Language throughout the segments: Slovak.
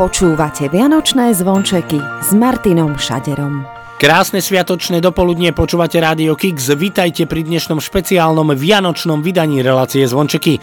Počúvate Vianočné zvončeky s Martinom Šaderom. Krásne sviatočné dopoludnie počúvate Rádio Kix. Vítajte pri dnešnom špeciálnom vianočnom vydaní relácie Zvončeky.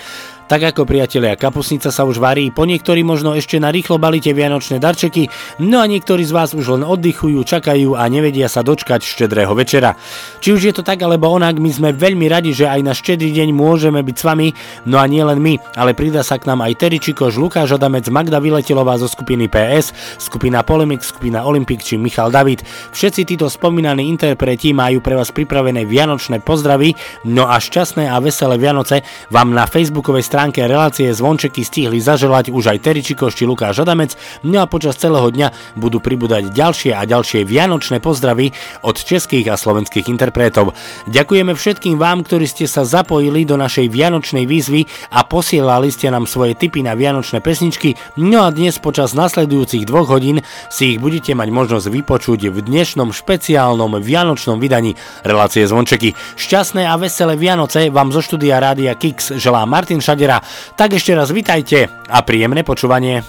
Tak ako priatelia, kapusnica sa už varí, po niektorí možno ešte na rýchlo balíte vianočné darčeky, no a niektorí z vás už len oddychujú, čakajú a nevedia sa dočkať štedrého večera. Či už je to tak alebo onak, my sme veľmi radi, že aj na štedrý deň môžeme byť s vami, no a nie len my, ale pridá sa k nám aj Terry Čikoš, Lukáš Adamec, Magda Vyletilová zo skupiny PS, skupina Polemik, skupina Olympik či Michal David. Všetci títo spomínaní interpreti majú pre vás pripravené vianočné pozdravy, no a šťastné a veselé Vianoce vám na facebookovej stránke relácie Zvončeky stihli zaželať už aj Terry Čikoš či Lukáš Adamec, no a počas celého dňa budú pribúdať ďalšie a ďalšie vianočné pozdravy od českých a slovenských interpretov. Ďakujeme všetkým vám, ktorí ste sa zapojili do našej vianočnej výzvy a posielali ste nám svoje tipy na vianočné pesničky, no a dnes počas nasledujúcich dvoch hodín si ich budete mať možnosť vypočuť v dnešnom špeciálnom vianočnom vydaní relácie Zvončeky. Šťastné a veselé Vianoce vám zo štúdia Rádia Kix želá Martin Šadera. Tak ešte raz vitajte a príjemné počúvanie.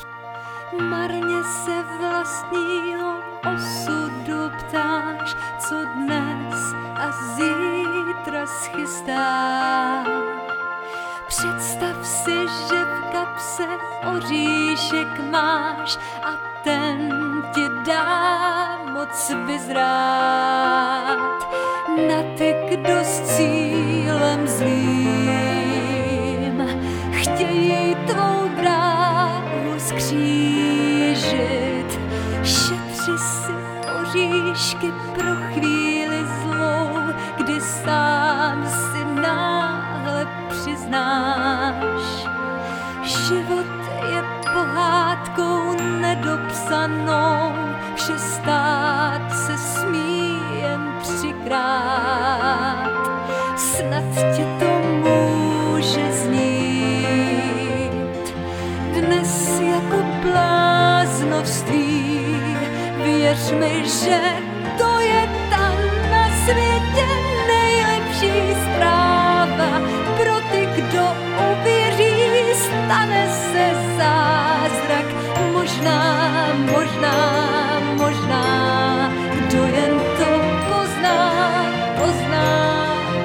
Marně se vlastního osudu ptáš, co dnes a zítra schystá. Představ si, že v kapse oříšek máš a ten ti dá moc vyzrát. Na ty, kdo s oříšky pro chvíli zlou, kdy sám si náhle přiznáš. Život je pohádkou nedopsanou, že stát se smí jen třikrát. Snad tě to může znít dnes jako bláznovství. Věř mi, že to je tam na světě nejlepší zpráva. Pro ty, kdo uwierzy, stane se zázrak Možná, možná, možná kdo jen to pozná, pozná,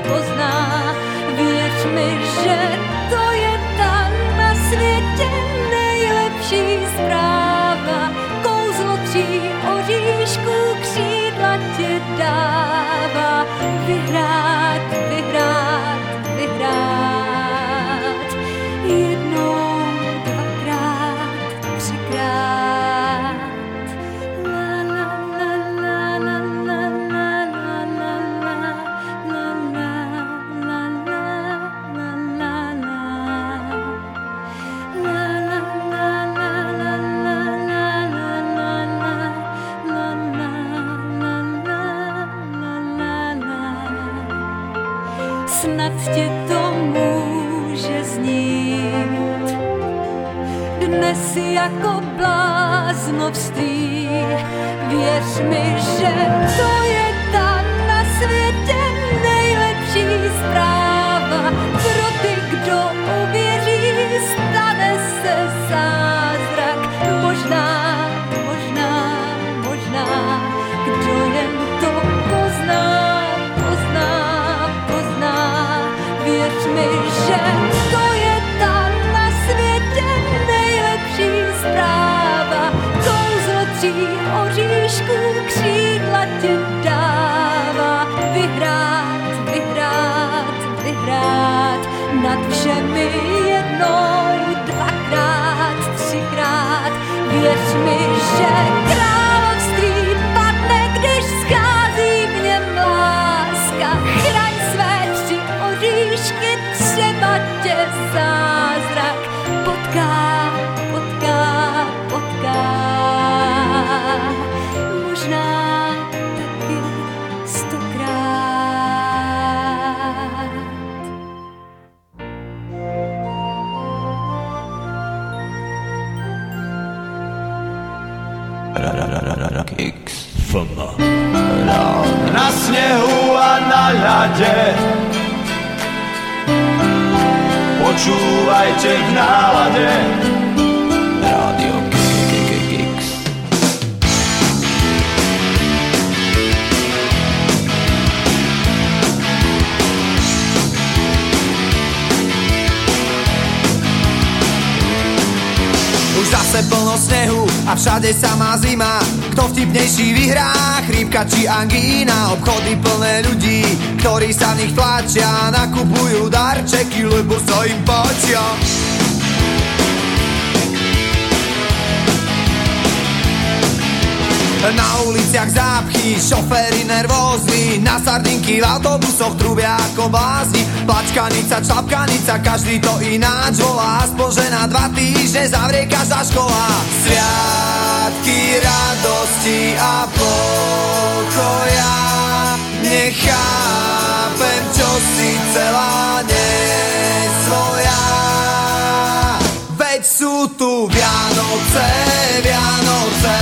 pozná věř mi, że dava virar. Blázni Plačkanica, čapkanica, každý to ináč volá. Aspoň, že na dva týždne zavrie každá škola. Sviatky radosti a pokoja Nechápem, čo si celá nesvoja. Veď sú tu Vianoce, Vianoce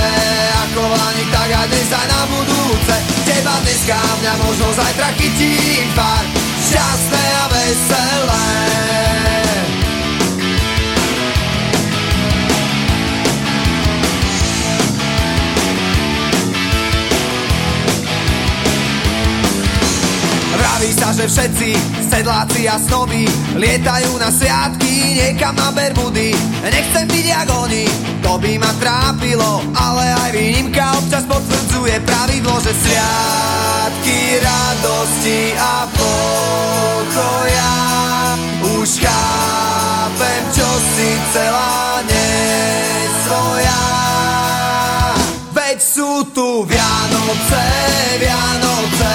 Ako ani tak a dnes aj na budúce. Teba dneska, mňa možno zajtra chytím pár Šťastné veselé. Vraví sa, že všetci sedláci a snoby Lietajú na sviatky niekam na Bermudy. Nechcem byť jak oni, to by ma trápilo Ale aj výnimka občas potvrdzuje pravidlo Že sviatky radosti a pokoja Vianoce, Vianoce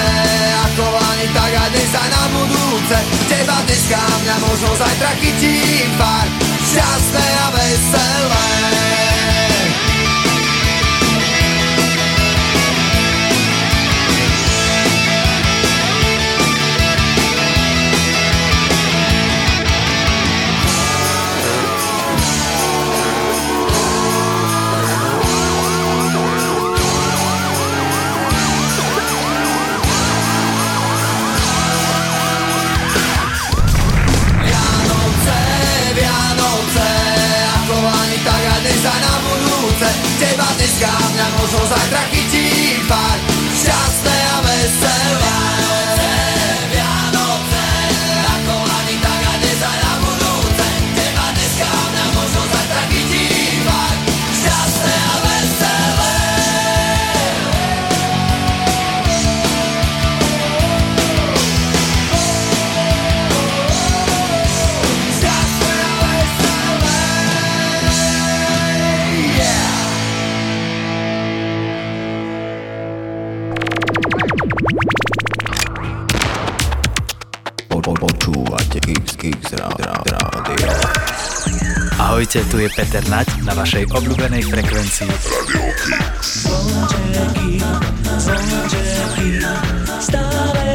Ako ani tak a dnes aj na budúce. Teba dneska, mňa možno zajtra chytím pár Šťastné a veselé Teba dneska, Ahojte, tu je Peter Naď na vašej obľúbenej frekvencii. Stále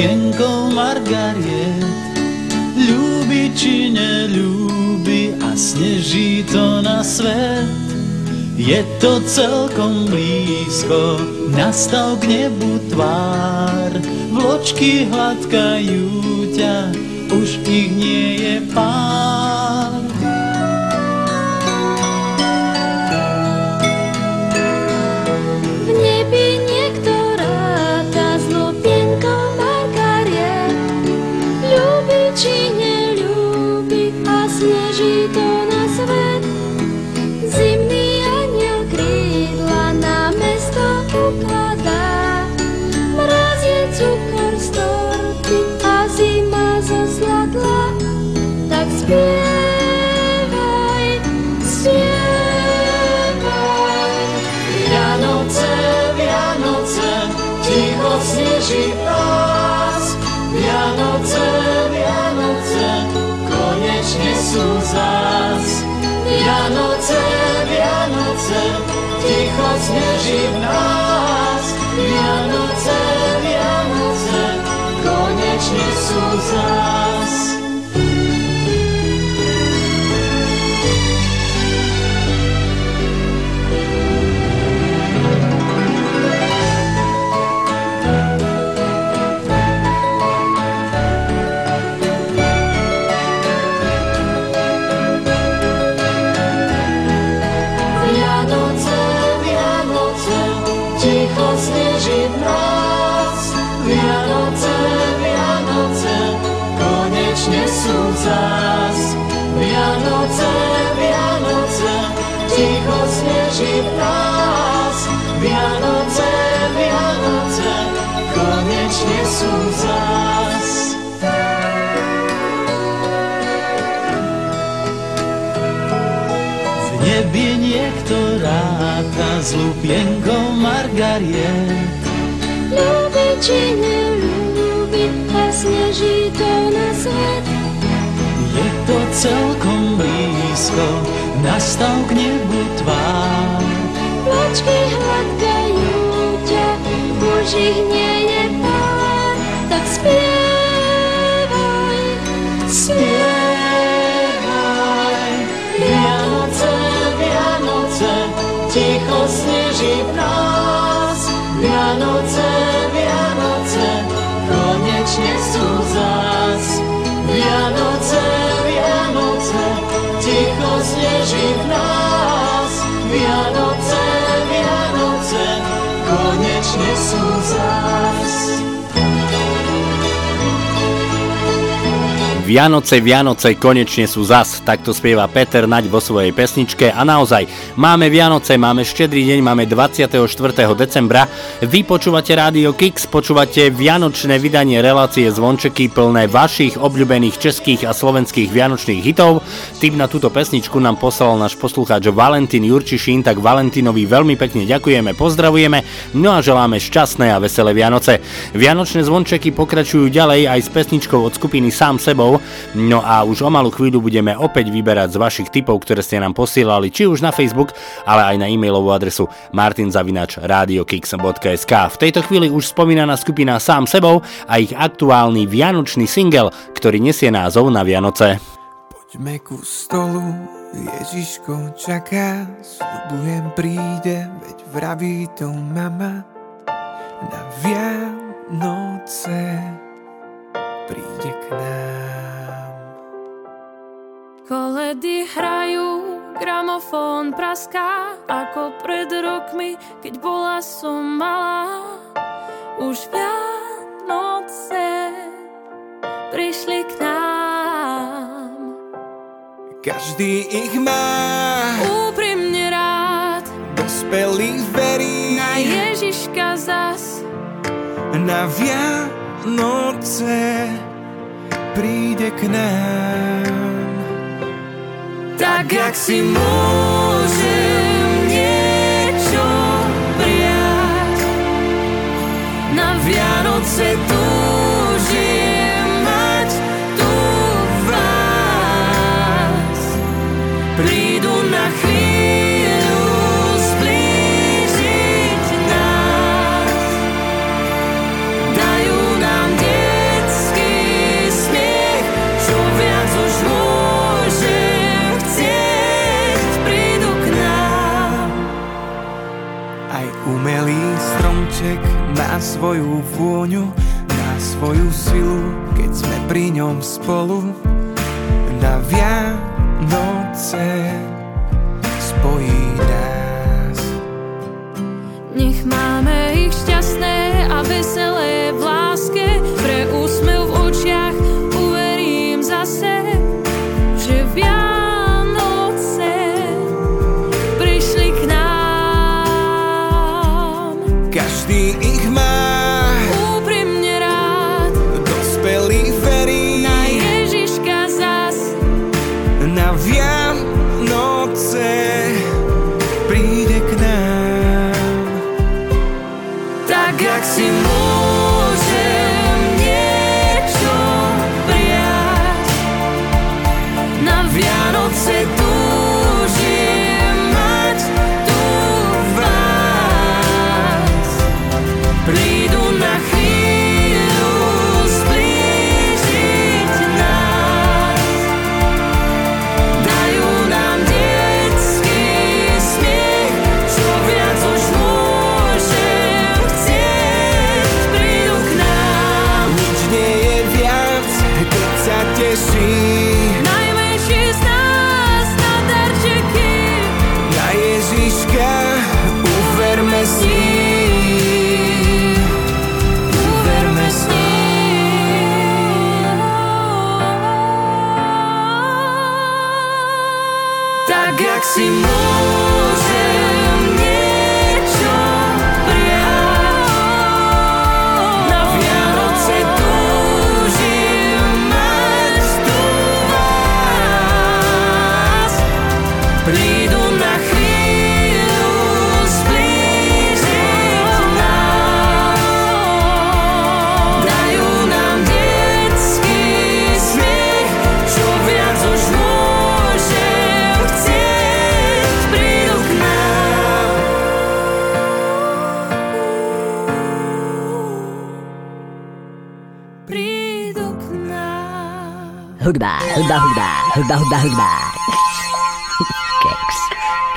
s lupienkou margariet Ľúbi či neľúbi a sneží to na svet Je to celkom blízko, nastal k nebu tvár. Vločky hladkajú ťa, už ich nie Vianoce, Vianoce, ticho sneží v nás. Vianoce, Vianoce, konečne sú zás. Vianoce, ráta s lupienkou Margariet. Ľúbi či neľúbi a sneží to na svet. Je to celkom blízko, nastal k nebu tvár. Vločky hladkajú ťa, už ich nie konečne Vianoce, Vianoce, konečne sú zas, takto spieva Peter Naď vo svojej pesničke a naozaj máme Vianoce, máme štedrý deň, máme 24. decembra, vy počúvate Rádio Kix, počúvate vianočné vydanie relácie Zvončeky plné vašich obľúbených českých a slovenských vianočných hitov. Tým na túto pesničku nám poslal náš poslucháč Valentín Jurčišín, tak Valentínovi veľmi pekne ďakujeme, pozdravujeme, no a želáme šťastné a veselé Vianoce. Vianočné zvončeky pokračujú ďalej aj s pesničkou od skupiny Sám sebou, no a už o malú chvíľu budeme opäť vyberať z vašich tipov, ktoré ste nám posielali, či už na Facebook, ale aj na e-mailovú adresu martinzavinač.radiokix.sk. V tejto chvíli už spomínaná skupina Sám sebou a ich aktuálny vianočný single, ktorý nesie názov na Vianoce. Poďme ku stolu, Ježiško čaká, sľubujem príde, veď vraví to mama. Na Vianoce príde k nám. Koledy hrajú, gramofón praská, ako pred rokmi, keď bola som malá. Už Vianoce prišli k nám. Každý ich má, Úprimne rád, dospelý verí na Ježiška zas. na Vianoce príde k nám. Tak jak si môžem niečo prijať Na Vianoce túžim Má svoju vôňu, má svoju silu, keď sme pri ňom spolu. Na Vianoce spojí nás. Nech máme ich šťastné a veselé v láske, hudba, hudba, hudba, hudba, hudba, hudba. Keks.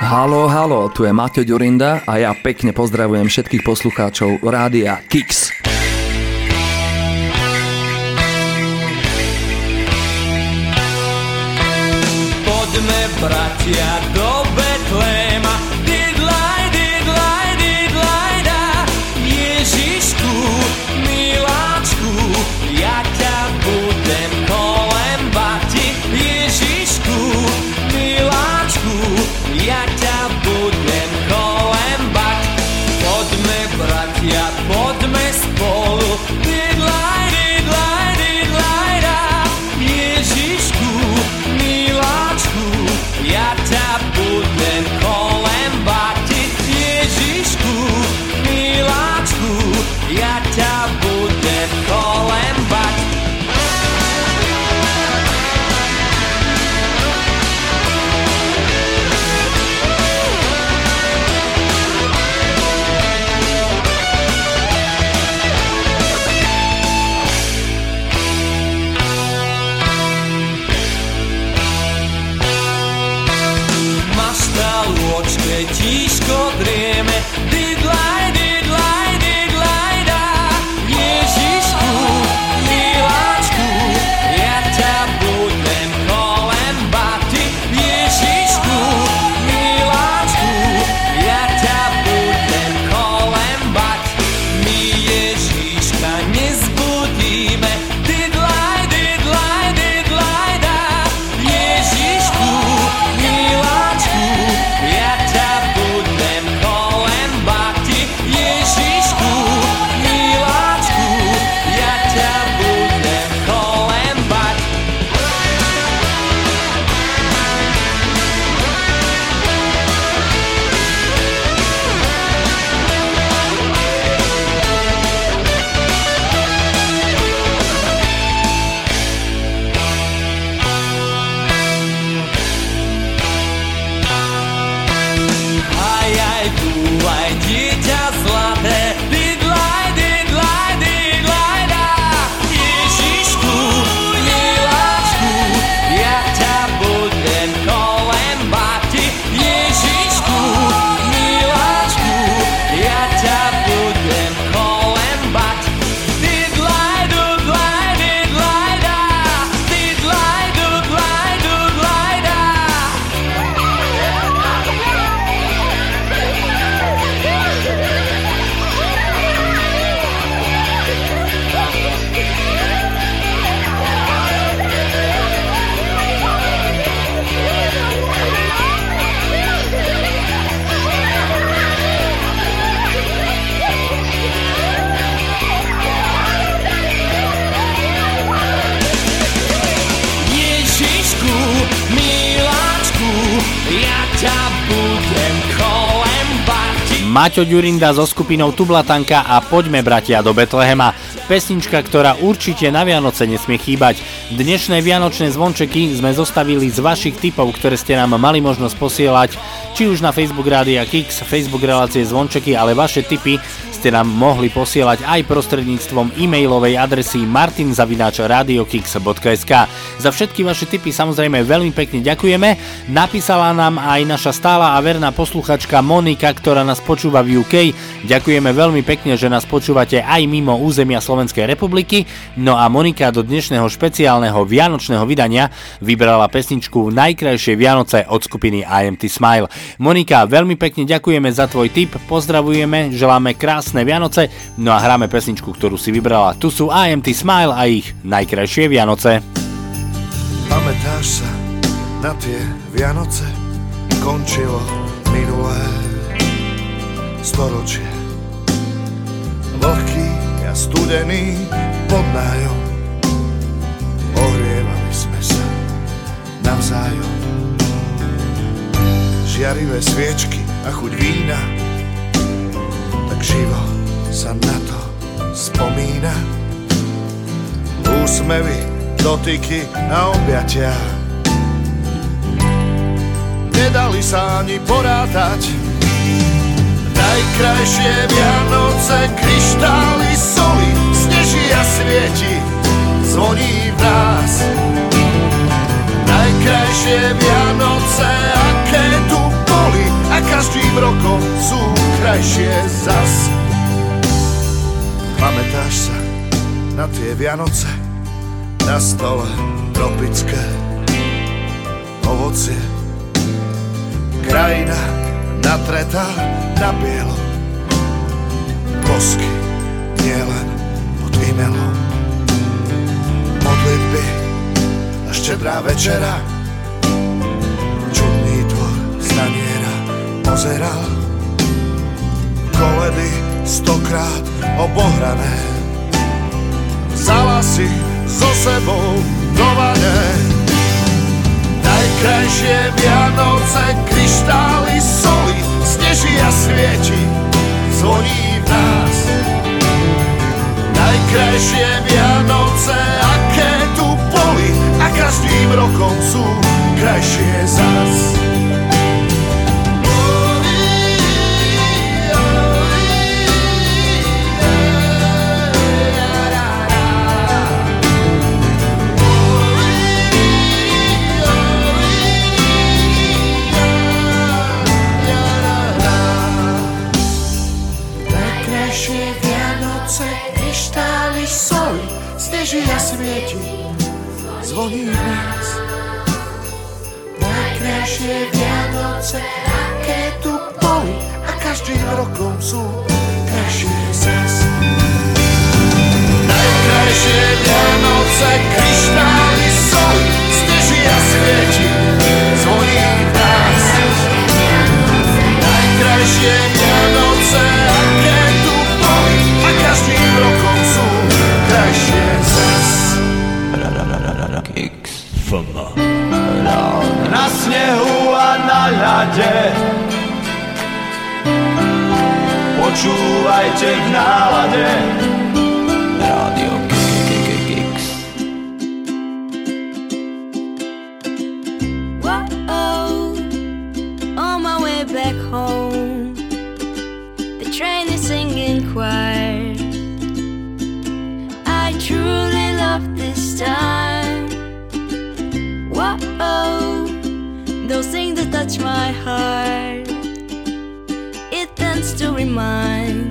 Halo, halo, tu je Maťo Ďurinda a ja pekne pozdravujem všetkých poslucháčov Rádia Kix. Poďme, bratia, do Maťo Ďurinda so skupinou Tublatanka a Poďme bratia do Betlehema. Pesnička, ktorá určite na Vianoce nesmie chýbať. Dnešné vianočné zvončeky sme zostavili z vašich typov, ktoré ste nám mali možnosť posielať, či už na Facebook Rádia Kix, Facebook relácie zvončeky, ale vaše typy ste nám mohli posielať aj prostredníctvom e-mailovej adresy martinzavináčradiokix.sk. Za všetky vaše tipy samozrejme veľmi pekne ďakujeme. Napísala nám aj naša stála a verná posluchačka Monika, ktorá nás počúva v UK. Ďakujeme veľmi pekne, že nás počúvate aj mimo územia Slovenskej republiky. No a Monika do dnešného špeciálneho vianočného vydania vybrala pesničku Najkrajšie Vianoce od skupiny IMT Smile. Monika, veľmi pekne ďakujeme za tvoj tip, pozdravujeme, želáme krásne krásne Vianoce, no a hráme pesničku, ktorú si vybrala. Tu sú IMT Smile a ich najkrajšie Vianoce. Pamätáš sa na tie Vianoce? Končilo minulé storočie. Vlhký a studený pod nájom. Ohrievali sme sa navzájom. Žiarivé sviečky a chuť vína živo sa na to spomína. Úsmevy, dotyky a objatia. Nedali sa ani porátať. Najkrajšie Vianoce, kryštály, soli Sneží a svieti, zvoní v nás. Najkrajšie Vianoce, aké tu každým rokom sú krajšie zas. Pamätáš sa na tie Vianoce? Na stole tropické ovocie. Krajina natretá na bielo. Bosky nielen pod imelom. Modlitby a štedrá večera. Pozeral koledy stokrát obohrané. Vzala si so sebou do vane. Najkrajšie Vianoce, kryštály, soli, sneží a svieti, zvoní v nás. Najkrajšie Vianoce, aké tu boli a každým rokom sú krajšie zas. Žia svieti, zvoní v nás. Najkrajšie Vianoce, aké tu boli a každým rokom sú krajšie zas. Najkrajšie Vianoce, kryštály, sol, sneží a svieti, zvoní v nás. Najkrajšie Vianoce, Na snehu a na ľade. Počúvajte v nálade my heart. It tends to remind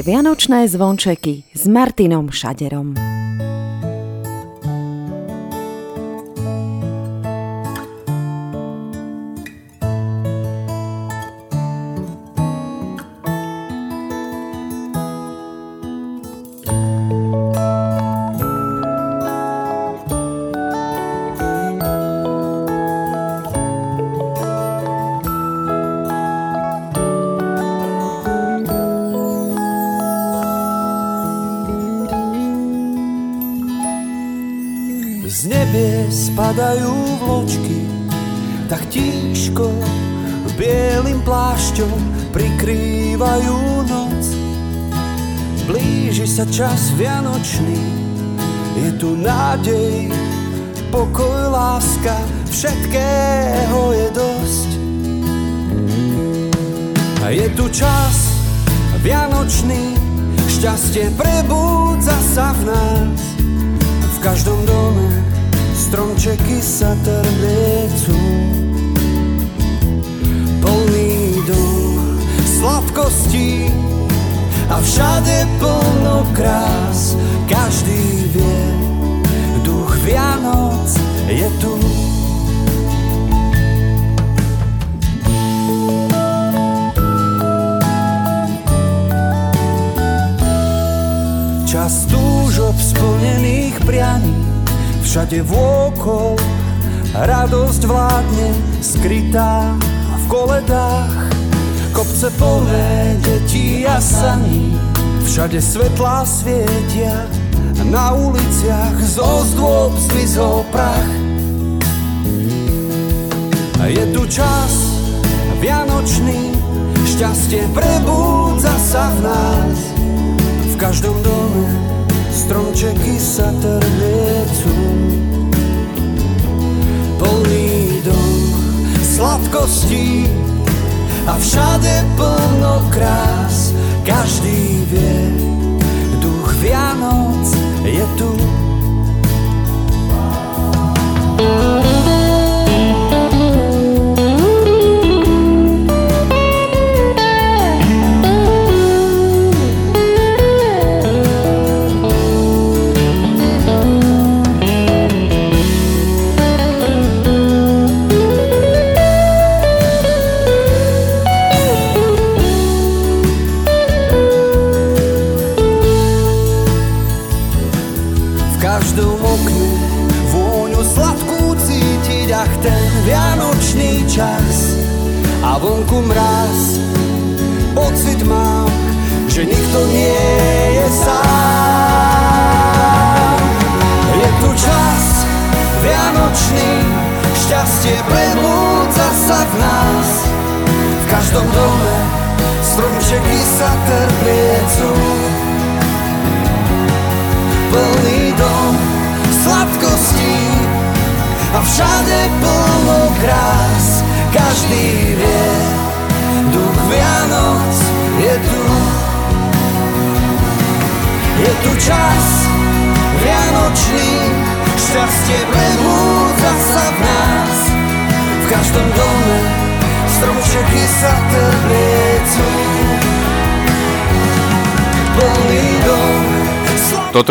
Vianočné zvončeky s Martinom Šaderom. Sa čas vianočný, je tu nádej, pokoj, láska, všetkého je dosť. A je tu čas vianočný, šťastie prebúdza sa v nás. V každom dome stromčeky sa trbliecú. Plný dom sladkostí a všade plno krás. Každý vie, duch Vianoc je tu. Čas túžob splnených prianí, všade vôkol radosť vládne skrytá v koledách. Kopce plné detí a saní, všade svetlá svietia, na uliciach zo zdôb zmizol prach. Je tu čas vianočný, šťastie prebúdza sa v nás. V každom dome stromčeky sa trliecú. Plný dom sladkostí a všade plno krás. Každý vie, duch Vianoc je tu.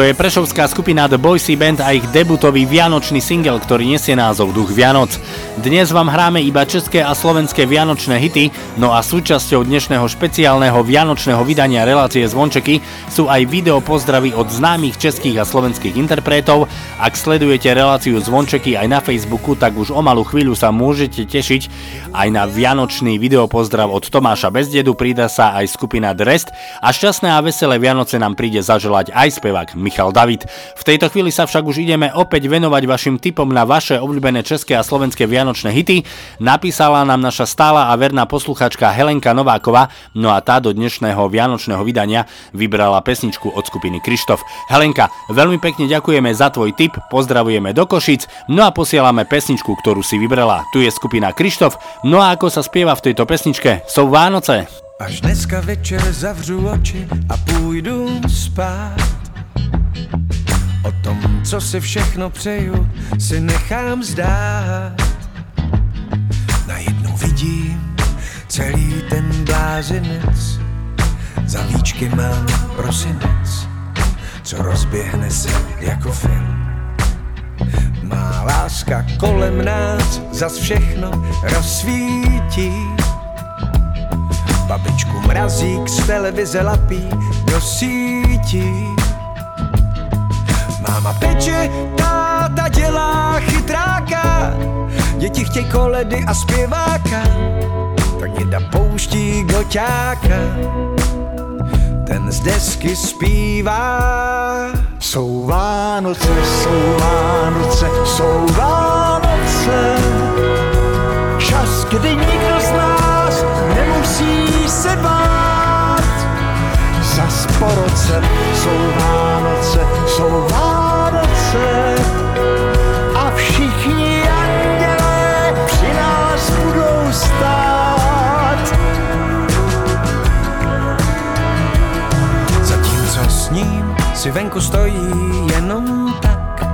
Toto je prešovská skupina The Boysy Band a ich debutový vianočný single, ktorý nesie názov Duch Vianoc. Dnes vám hráme iba české a slovenské vianočné hity, no a súčasťou dnešného špeciálneho vianočného vydania relácie Zvončeky sú aj video pozdravy od známych českých a slovenských interpretov. Ak sledujete reláciu Zvončeky aj na Facebooku, tak už o malú chvíľu sa môžete tešiť aj na vianočný video pozdrav od Tomáša Bezdedu, prída sa aj skupina Drest a šťastné a veselé Vianoce nám príde zaželať aj spevák Michal David. V tejto chvíli sa však už ideme opäť venovať vašim tipom na vaše obľúbené české a slovenské vianočné hity. Napísala nám naša stála a verná posluchačka Helenka Nováková, no a tá do dnešného vianočného vydania vybrala pesničku od skupiny Krištof. Helenka, veľmi pekne ďakujeme za tvoj tip, pozdravujeme do Košic, no a posielame pesničku, ktorú si vybrala. Tu je skupina Krištof, no a ako sa spieva v tejto pesničke? Sú Vánoce. Až dneska večer zavřu oči a půjdu spát O tom, co si všechno přeju, si nechám zdát. Celý ten blázinec, za víčky mám prosinec, co rozběhne se jako film. Má láska kolem nás zas všechno rozsvítí. Babičku mrazík z televize lapí do sítí Máma peče, táta dělá chytráka, děti chtějí koledy a zpěváka, tak děda pouští goťáka, ten z desky zpívá. Jsou Vánoce, jsou Vánoce, jsou Vánoce, čas, kdy nikdo z nás nemusí se bát. Zas po roce jsou Vánoce, jsou Vánoce ním si venku stojí jenom tak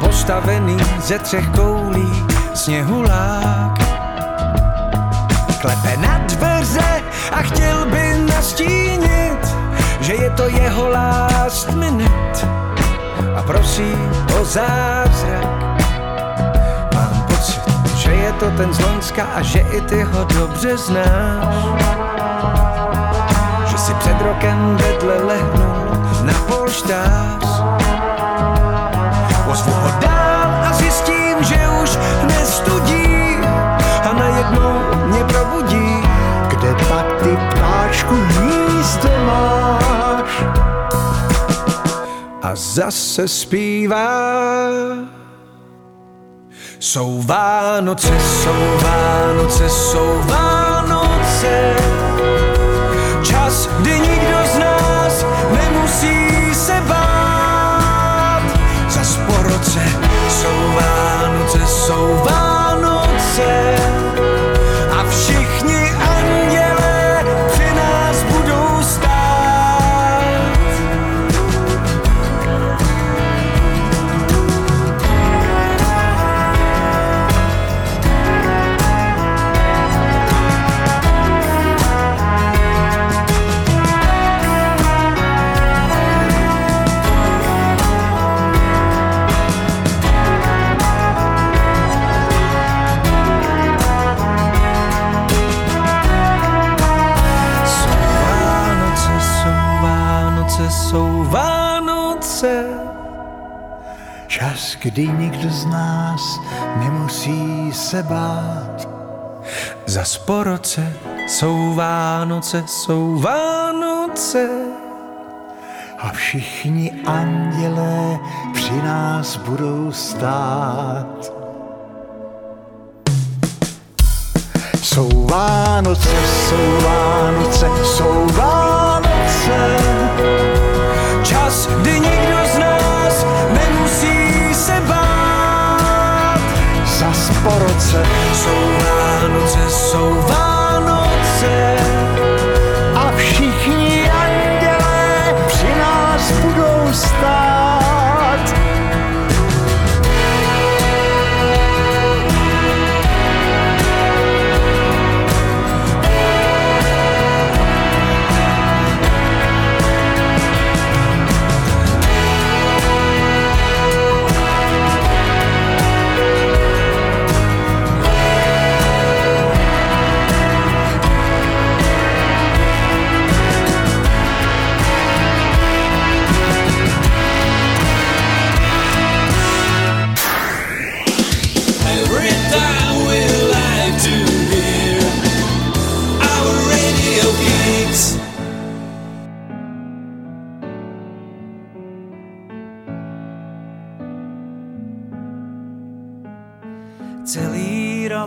Postavený ze třech koulí sněhulák Klepe na dveře a chtěl by nastínit že je to jeho last minute a prosí o zázrak. Mám pocit, že je to ten z Lonska a že i ty ho dobře znáš. Si před rokem vedle lehnul na polštář. Ozvu ho dál a zjistím, že už nestudí a najednou mě probudí. Kde pak ty ptáčku hnízdo máš? a zase zpívá. Jsou Vánoce, jsou Vánoce, jsou Vánoce, kdy nikdo z nás nemusí se bát. Zas po roce jsou Vánoce, jsou Vánoce kdy nikdo z nás nemusí se bát. Za sporoce jsou Vánoce, jsou Vánoce. A všichni andělé při nás budou stát. Jsou Vánoce, jsou Vánoce, jsou Vánoce. Čas, kdy nikdo z nás nemusí Za sporoce jsou Vánoce, jsou Vánoce. a všichni andělé při nás budou stát.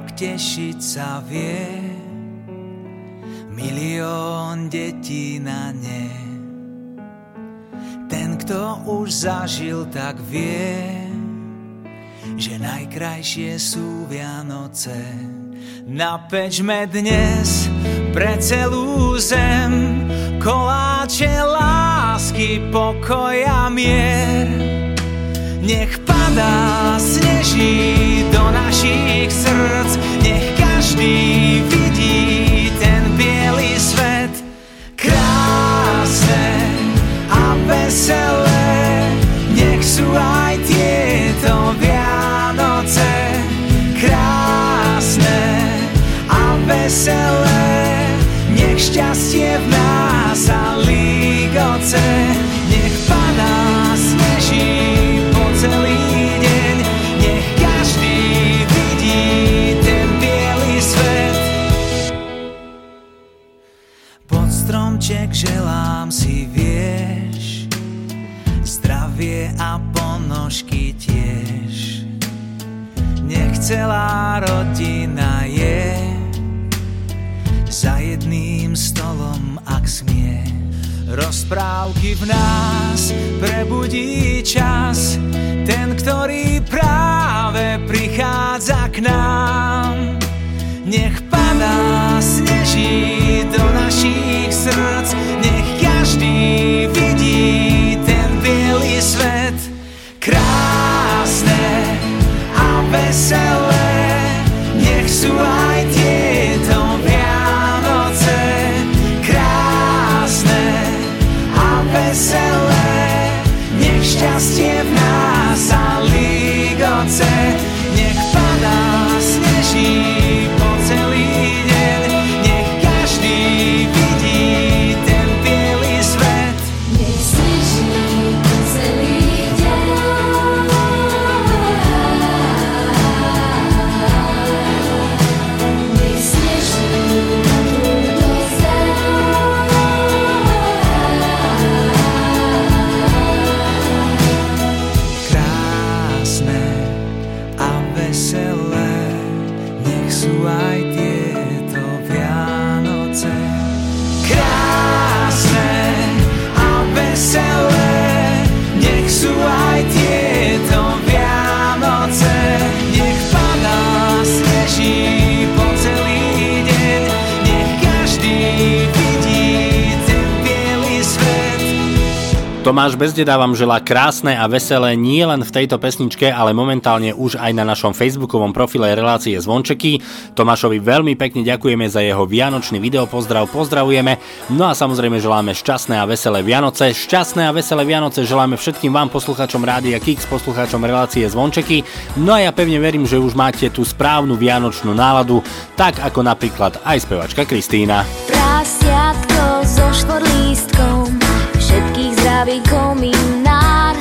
Rok tešiť sa vie. Milión detí na ne. Ten, kto už zažil, tak vie Že najkrajšie sú Vianoce. Napečme dnes pre celú zem Koláče lásky, pokoja mier nech padá, sneží do našich srdc, nech každý vidí Rozprávky v nás prebudí čas, ten, ktorý práve prichádza k nám. Nech padá, sneží do našich srdc, nech každý vidí ten biely svet. Krásne a veselé, nech sú aj Tomáš Bezdeda vám želá krásne a veselé nie len v tejto pesničke, ale momentálne už aj na našom facebookovom profile relácie Zvončeky. Tomášovi veľmi pekne ďakujeme za jeho vianočný video pozdrav, pozdravujeme. No a samozrejme želáme šťastné a veselé Vianoce. Šťastné a veselé Vianoce želáme všetkým vám poslucháčom Rádia Kix, poslucháčom relácie Zvončeky. No a ja pevne verím, že už máte tú správnu vianočnú náladu, tak ako napríklad aj spevačka Kristýna. Prasiatko so štvorlístkom Zdraví kominár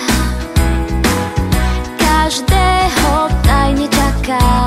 Každého tajne čaká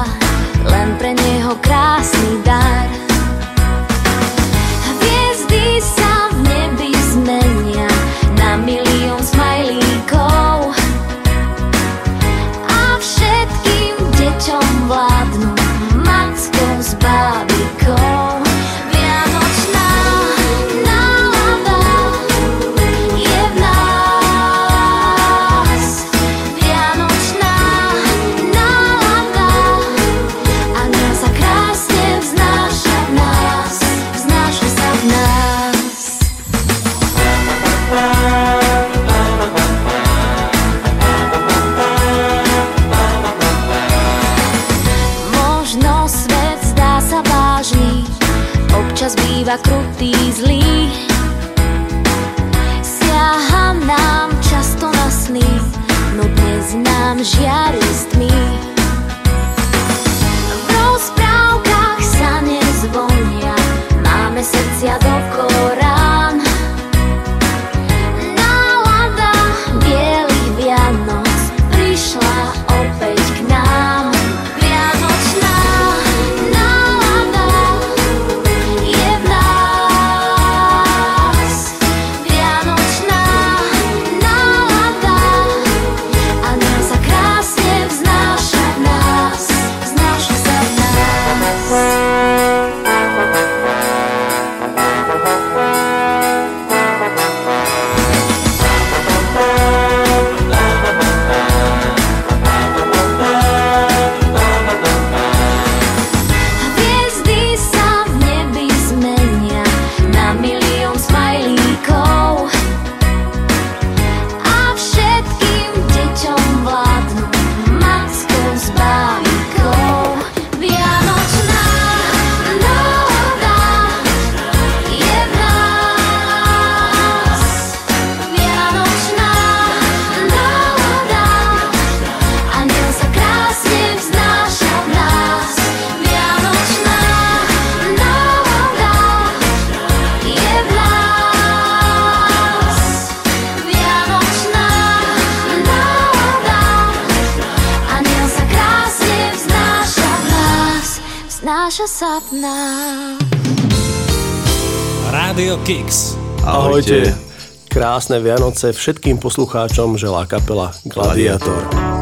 viva Cruz Šťastné Vianoce všetkým poslucháčom želá kapela Gladiator. Gladiator.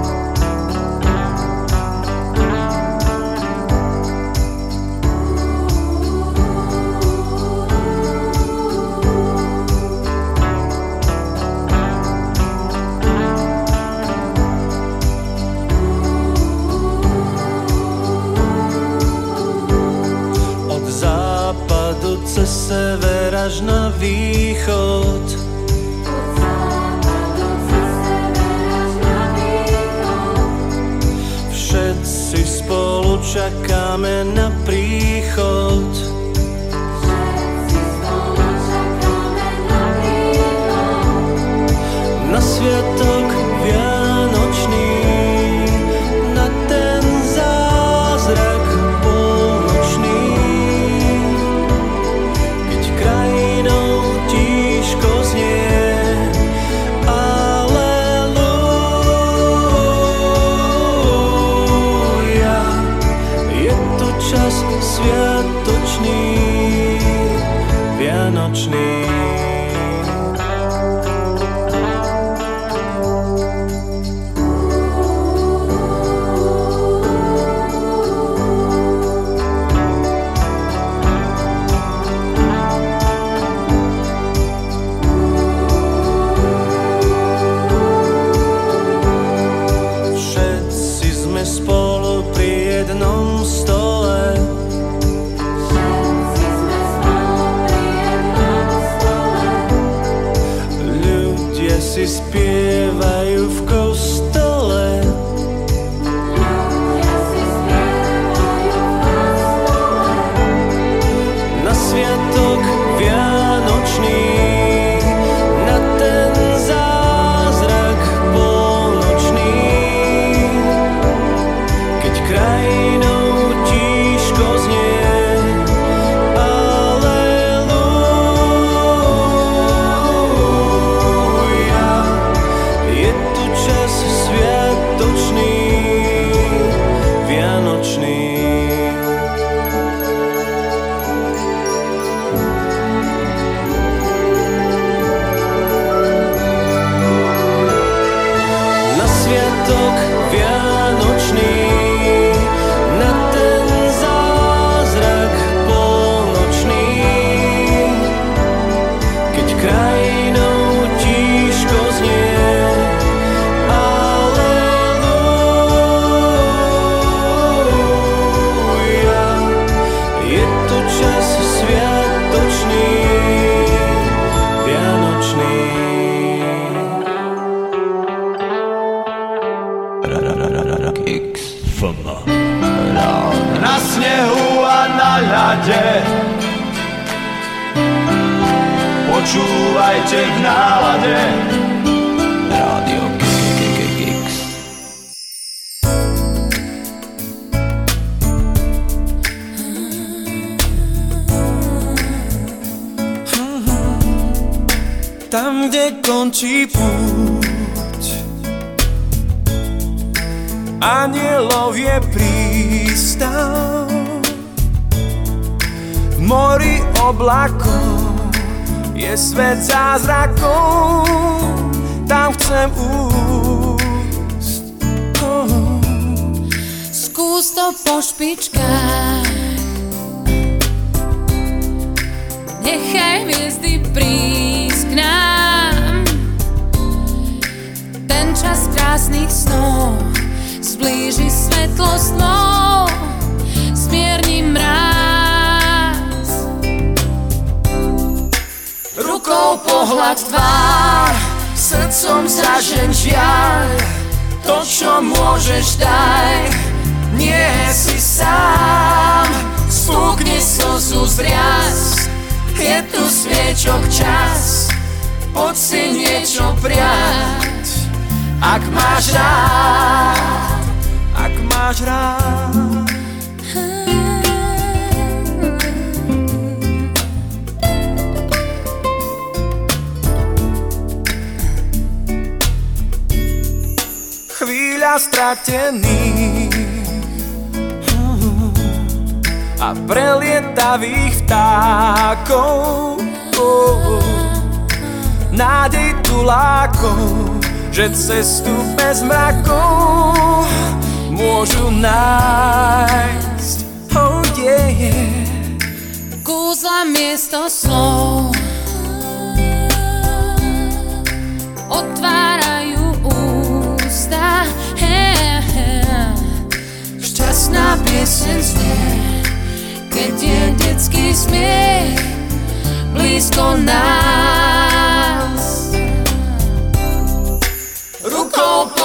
песни спеваю в ком.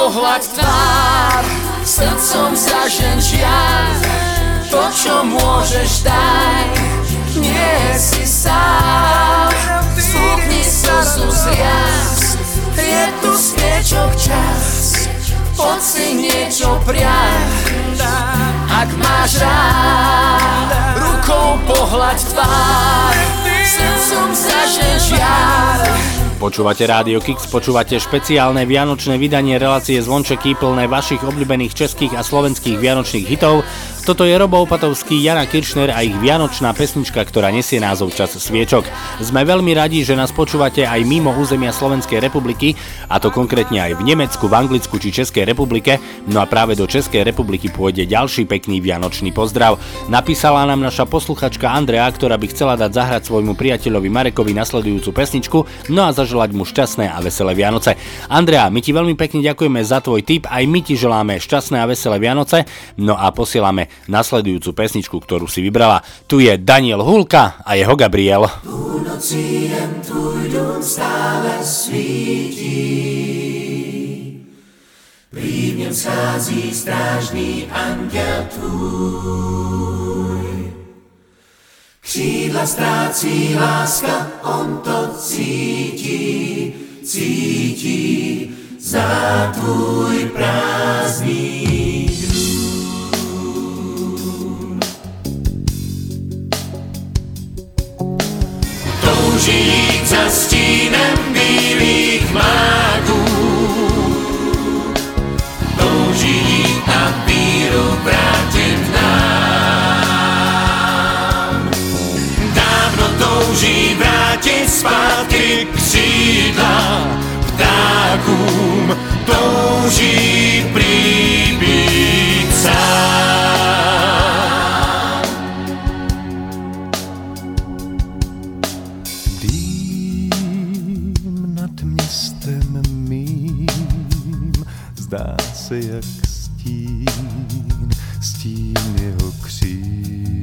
Pohľad tvár Srdcom zažen žiaľ To, čo môžeš, daj Nie si sám. Spúkni slzu zriaz Je tu sviečok čas. Poď si niečo prijať Ak máš rád Rukou pohľad tvár Srdcom zažen žiaľ Počúvate Rádio Kix, počúvate špeciálne vianočné vydanie relácie Zvončeky plné vašich obľúbených českých a slovenských vianočných hitov. Toto je Robo Opatovský, Jana Kiršner a ich vianočná pesnička, ktorá nesie názov Čas sviečok. Sme veľmi radi, že nás počúvate aj mimo územia Slovenskej republiky, a to konkrétne aj v Nemecku, v Anglicku či Českej republike. No a práve do Českej republiky pôjde ďalší pekný vianočný pozdrav. Napísala nám naša posluchačka Andrea, ktorá by chcela dať zahrať svojmu priateľovi Marekovi nasledujúcu pesničku, no a zaželať mu šťastné a veselé Vianoce. Andrea, my ti veľmi pekne ďakujeme za tvoj tip, aj my ti želáme šťastné a veselé Vianoce, no a posielame nasledujúcu pesničku, ktorú si vybrala. Tu je Daniel Hulka a jeho Gabriel. Půlnocí jen schází strážný anděl tvůj. Křídla ztrácí láska, on to cítí, cítí za tvůj prázdný touží jít za stínem bílých mágů. Křídla ptákům. Touží prý být sám. Dým nad městem mým zdá se jak stín, stín jeho křídel.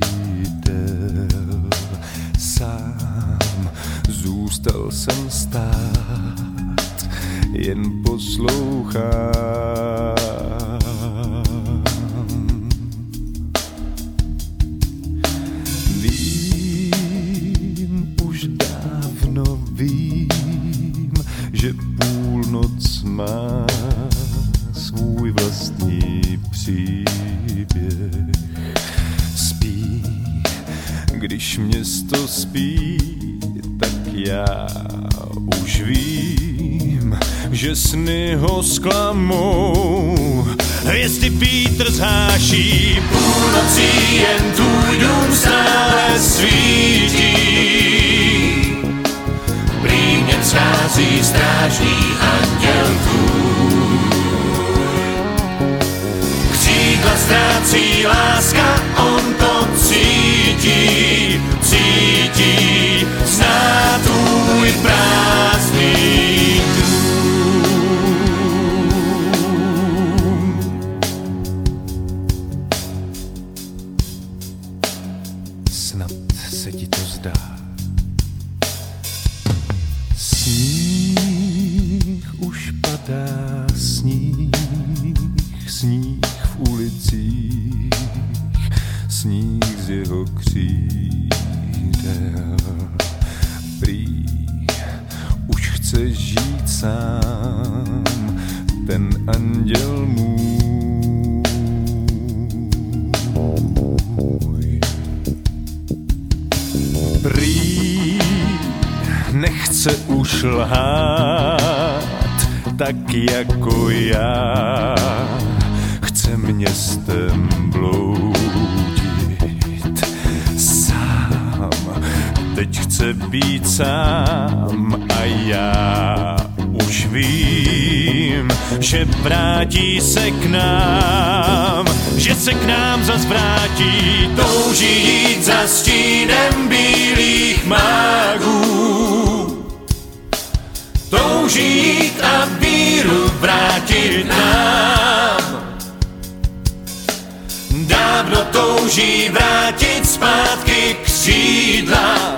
Sám zůstal jsem stát, jen poslouchám. Vím, už dávno vím, že půlnoc má svůj vlastní příběh. Spí, když město spí, tak já už vím, že sny ho zklamou. Jestli vítr zháší, Půlnocí jen tvůj dům stále svítí. Prý mě schází strážný anděl tvůj. Křídla ztrácí láska, on to cítí, cítí, zná tvůj prázdný už lhát, tak jako já. Chce městem bloudit sám. Teď chce být sám a já už vím, že vrátí se k nám, že se k nám zas vrátí, touží jít za stínem bílých mágů. Touží jít a víru vrátit nám. Dávno touží vrátit zpátky křídla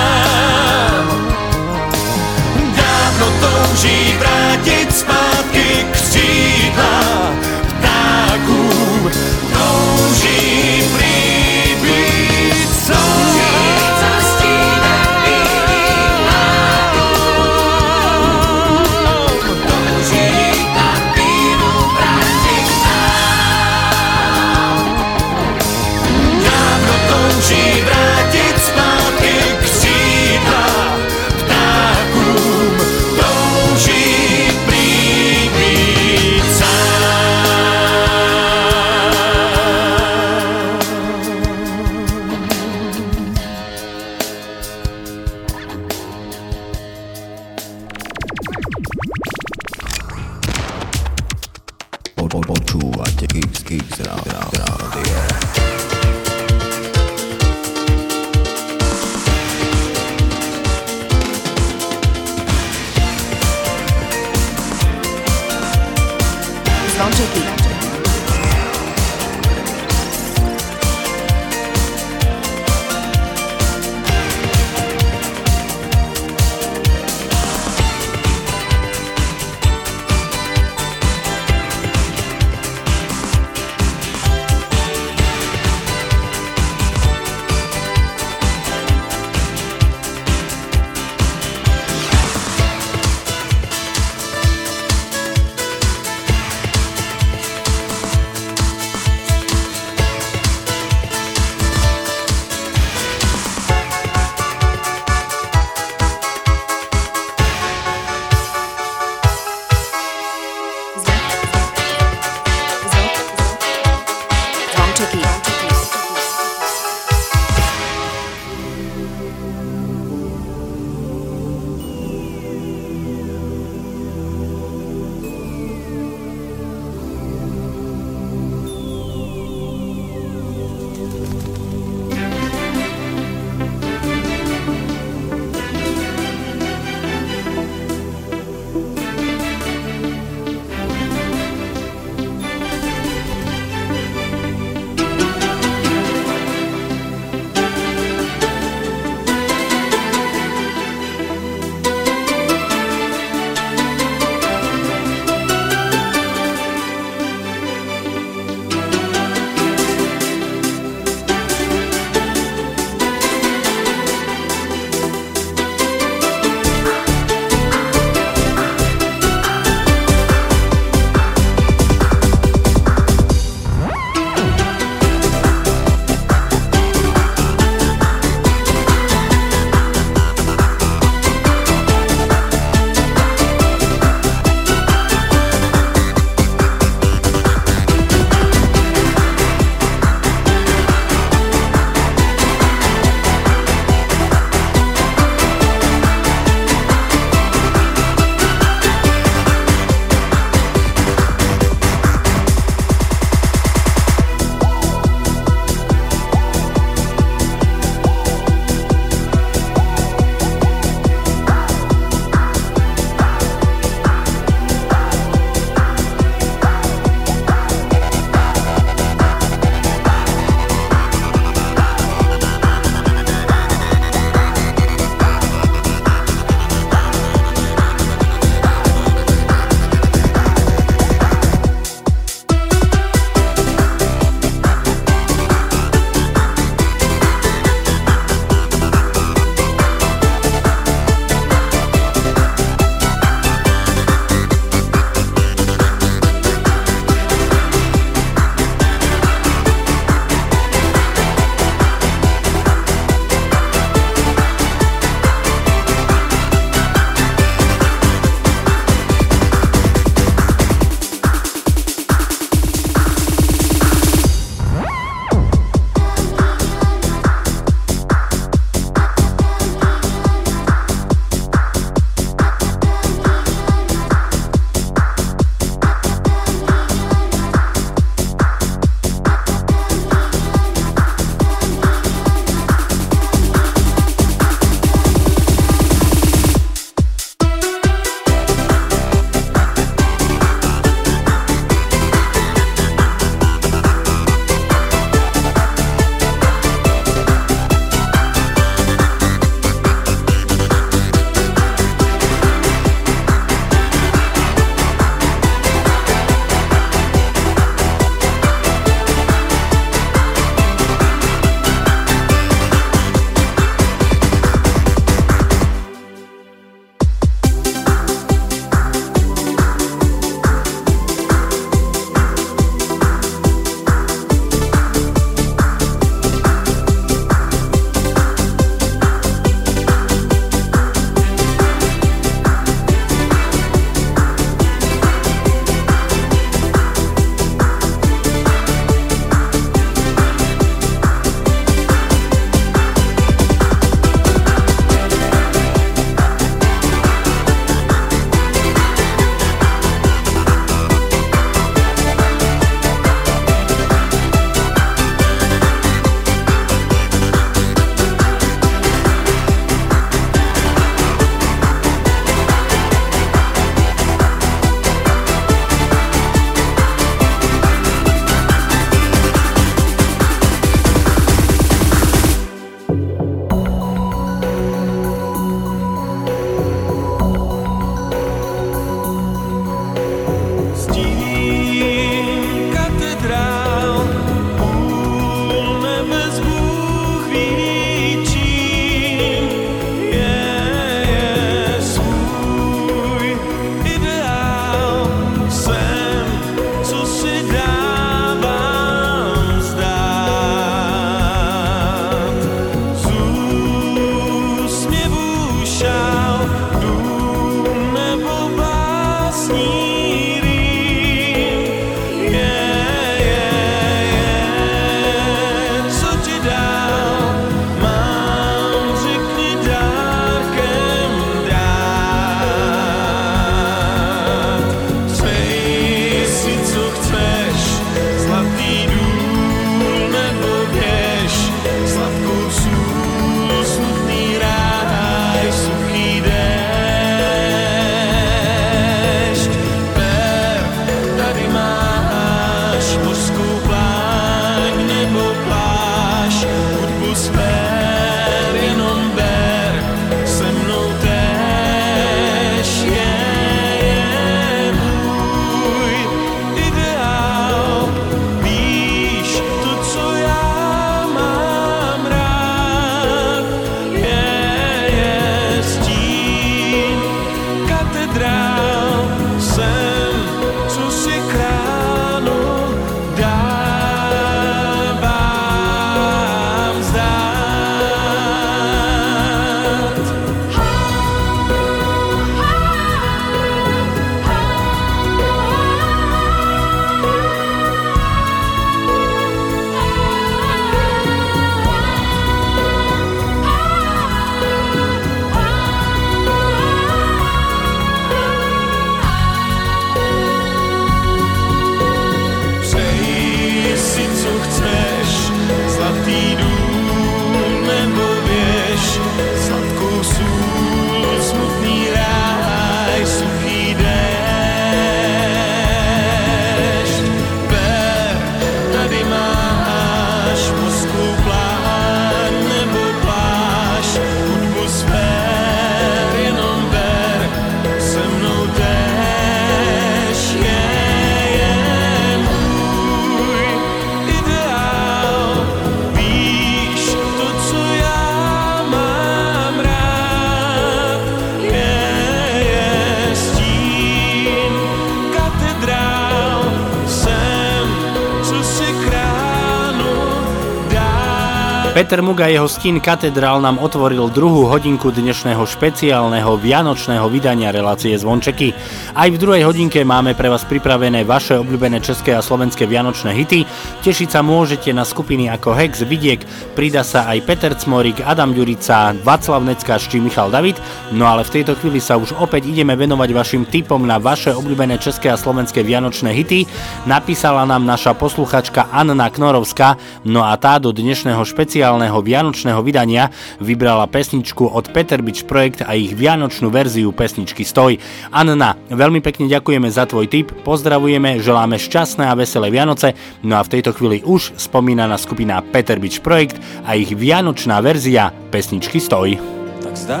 Peter Muga jeho stín Katedrál nám otvoril druhú hodinku dnešného špeciálneho vianočného vydania relácie Zvončeky. Aj v druhej hodinke máme pre vás pripravené vaše obľúbené české a slovenské vianočné hity. Tešiť sa môžete na skupiny ako Hex, Vidiek, prida sa aj Peter Cmorik, Adam Ďurica, Václav Neckáš či Michal David. No ale v tejto chvíli sa už opäť ideme venovať vašim tipom na vaše obľúbené české a slovenské vianočné hity. Napísala nám naša posluchačka Anna Knorovská, no a tá do dnešného špeciálneho vianočného vydania vybrala pesničku od Peter Beach Projekt a ich vianočnú verziu pesničky Stoj. Anna, veľmi pekne ďakujeme za tvoj tip, pozdravujeme, želáme šťastné a veselé Vianoce, no a v tejto chvíli už spomínaná skupina Peter Beach Projekt a ich vianočná verzia pesničky Stoj. Tak zdá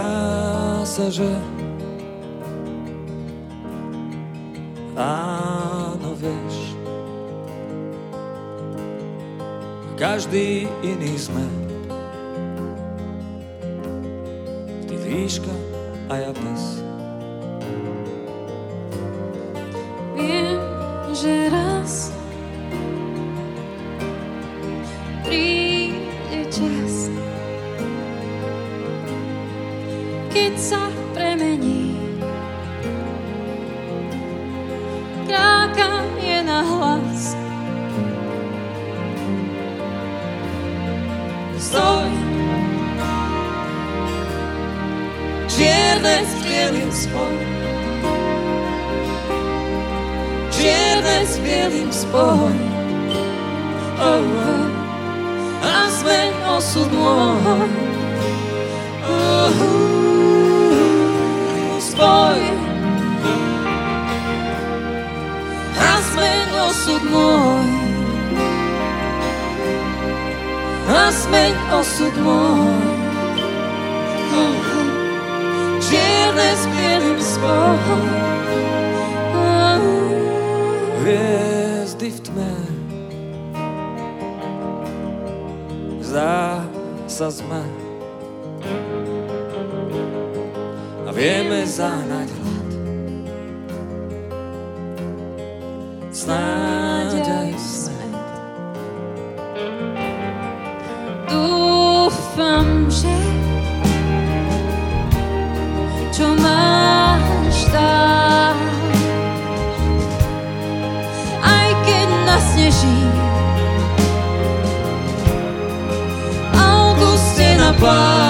sa, že áno, vieš každý iný sme výška a ja bez. Viem, že raz príde čas, keď sa premení krákanie na hlas. Stoj Čierne s bielým spoj. Čierne s bielým spoj. Oh, oh. A zmeň osud môj. Oh, oh. Spoj. A zmeň osud môj. A zmeň osud môj. čierne s bielým spolu. Hviezdy v tme. Zdá sa sme A vieme zahnať hlad. Snáď aj smet Dúfam, že čo máš dať. supply.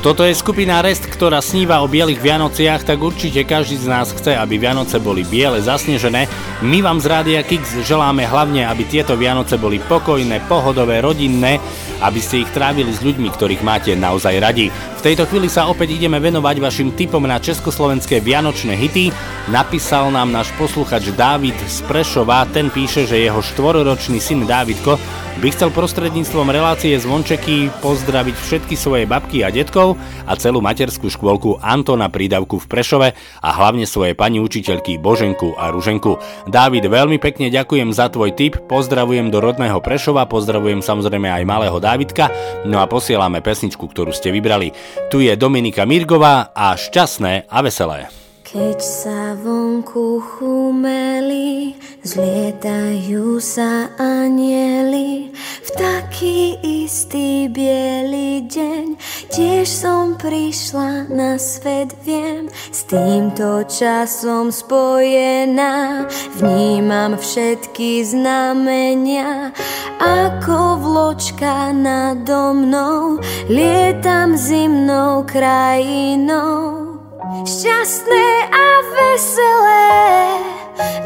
Toto je skupina Rest, ktorá sníva o bielých Vianociach, tak určite každý z nás chce, aby Vianoce boli biele, zasnežené. My vám z Rádia Kix želáme hlavne, aby tieto Vianoce boli pokojné, pohodové, rodinné, aby ste ich trávili s ľuďmi, ktorých máte naozaj radi. V tejto chvíli sa opäť ideme venovať vašim tipom na československé vianočné hity. Napísal nám náš posluchač Dávid z Prešova, ten píše, že jeho štvororočný syn Dávidko by chcel prostredníctvom relácie Zvončeky pozdraviť všetky svoje babky a detkov a celú materskú škôlku Antona Prídavku v Prešove a hlavne svoje pani učiteľky Boženku a Ruženku. Dávid, veľmi pekne ďakujem za tvoj tip, pozdravujem do rodného Prešova, pozdravujem samozrejme aj malého Dávidka, no a posielame pesničku, ktorú ste vybrali. Tu je Dominika Mirgová a šťastné a veselé. Keď sa vonku chumeli, zlietajú sa anieli, v taký istý biely deň, tiež som prišla na svet, viem, s týmto časom spojená, vnímam všetky znamenia, ako vločka nado mnou, lietam zimnou krajinou. Šťastné a veselé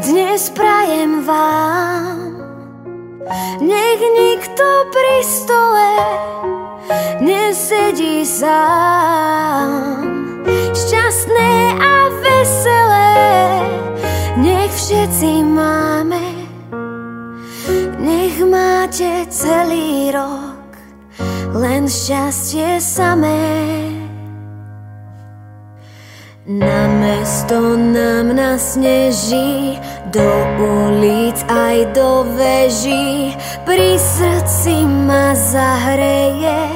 dnes prajem vám. Nech nikto pri stole nesedí sám. Šťastné a veselé nech všetci máme. Nech máte celý rok len šťastie samé. Na mesto nám nasneží, do ulic aj do veží, pri srdci ma zahreje,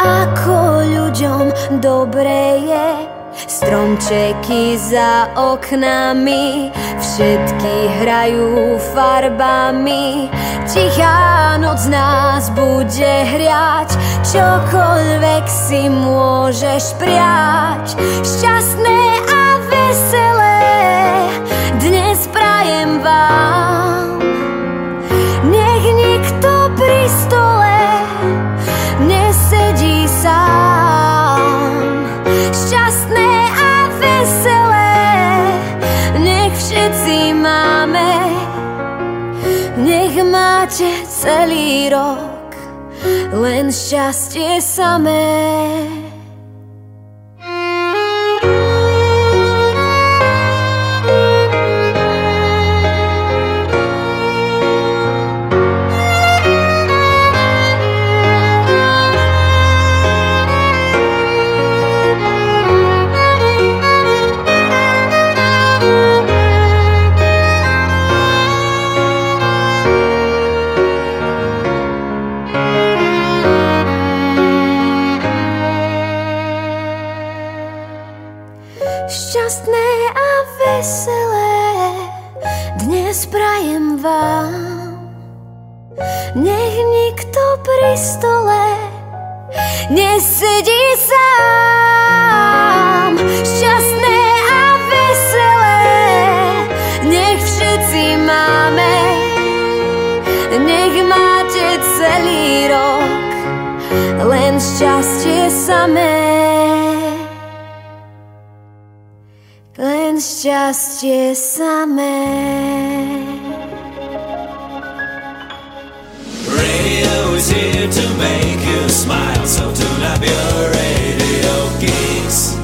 ako ľuďom dobre je. Stromčeky za oknami, všetky hrajú farbami. Tichá noc nás bude hriať, čokoľvek si môžeš priať. Šťastné a veselé dnes prajem vám. Všetci máme. Nech máte celý rok len šťastie samé. Pri stole nesedí sám. Šťastné a veselé, nech všetci máme. Nech máte celý rok len šťastie samé. Len šťastie samé. To make you smile, so tune up your radio geeks.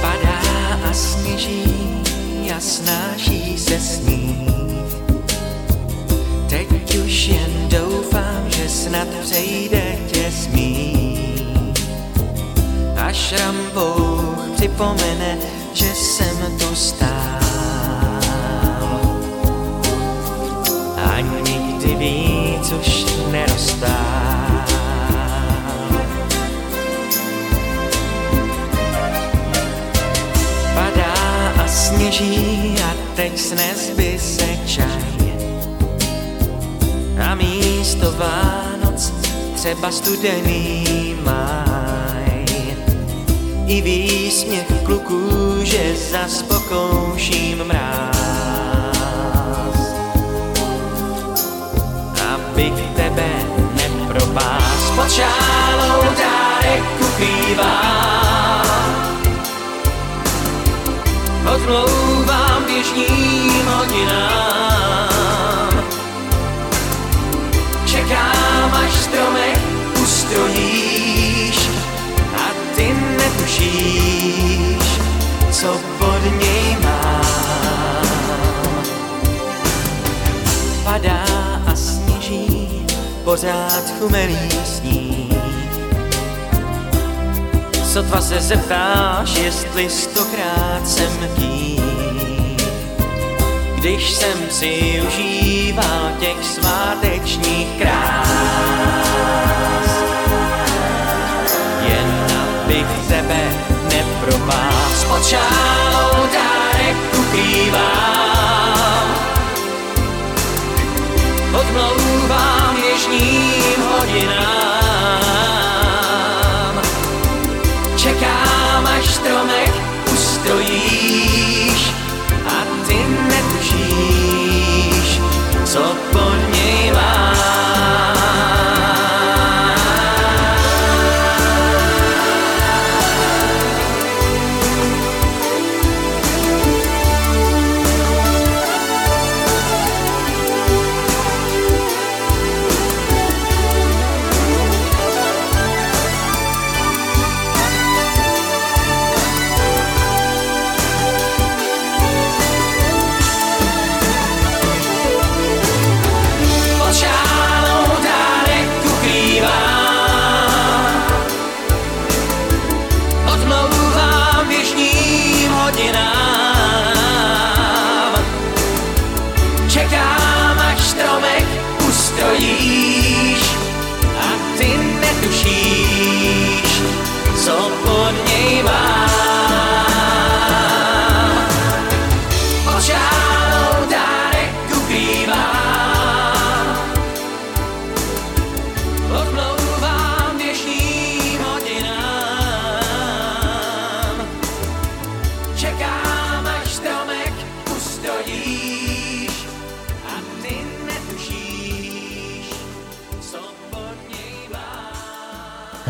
Padá a sněží a snáší se sníh. Teď už jen doufám, že snad přejde Až Rambouch připomene, že jsem tu stál. A nikdy víc už nerostál. Padá a sněží a teď snesby se čaj. A místo Vánoc třeba studený máj. I výsměch kluků, že zas pokouším mráz. Abych tebe nepropás pod šálou dárek ukrývám. Odmlouvám běžným hodinám Čekám, až stromek ustrojíš A ty netušíš, co pod něj mám Padá a sněží, pořád chumelý sníh Sotva se zeptáš, jestli stokrát jsem tím. Když jsem si užíval těch svátečních krás. Tebe nepropás, pod šálou dárek ukrývám. Odmlouvám ježním hodinám. Čekám, až stromek ustrojíš a ty netušíš, co pod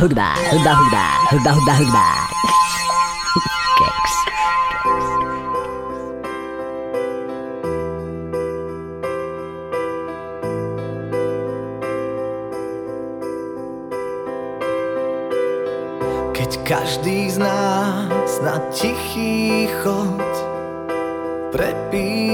Hudba, hudba, hudba, hudba, hudba, hudba. Keks. Keď každý z nás na tichý chod prepína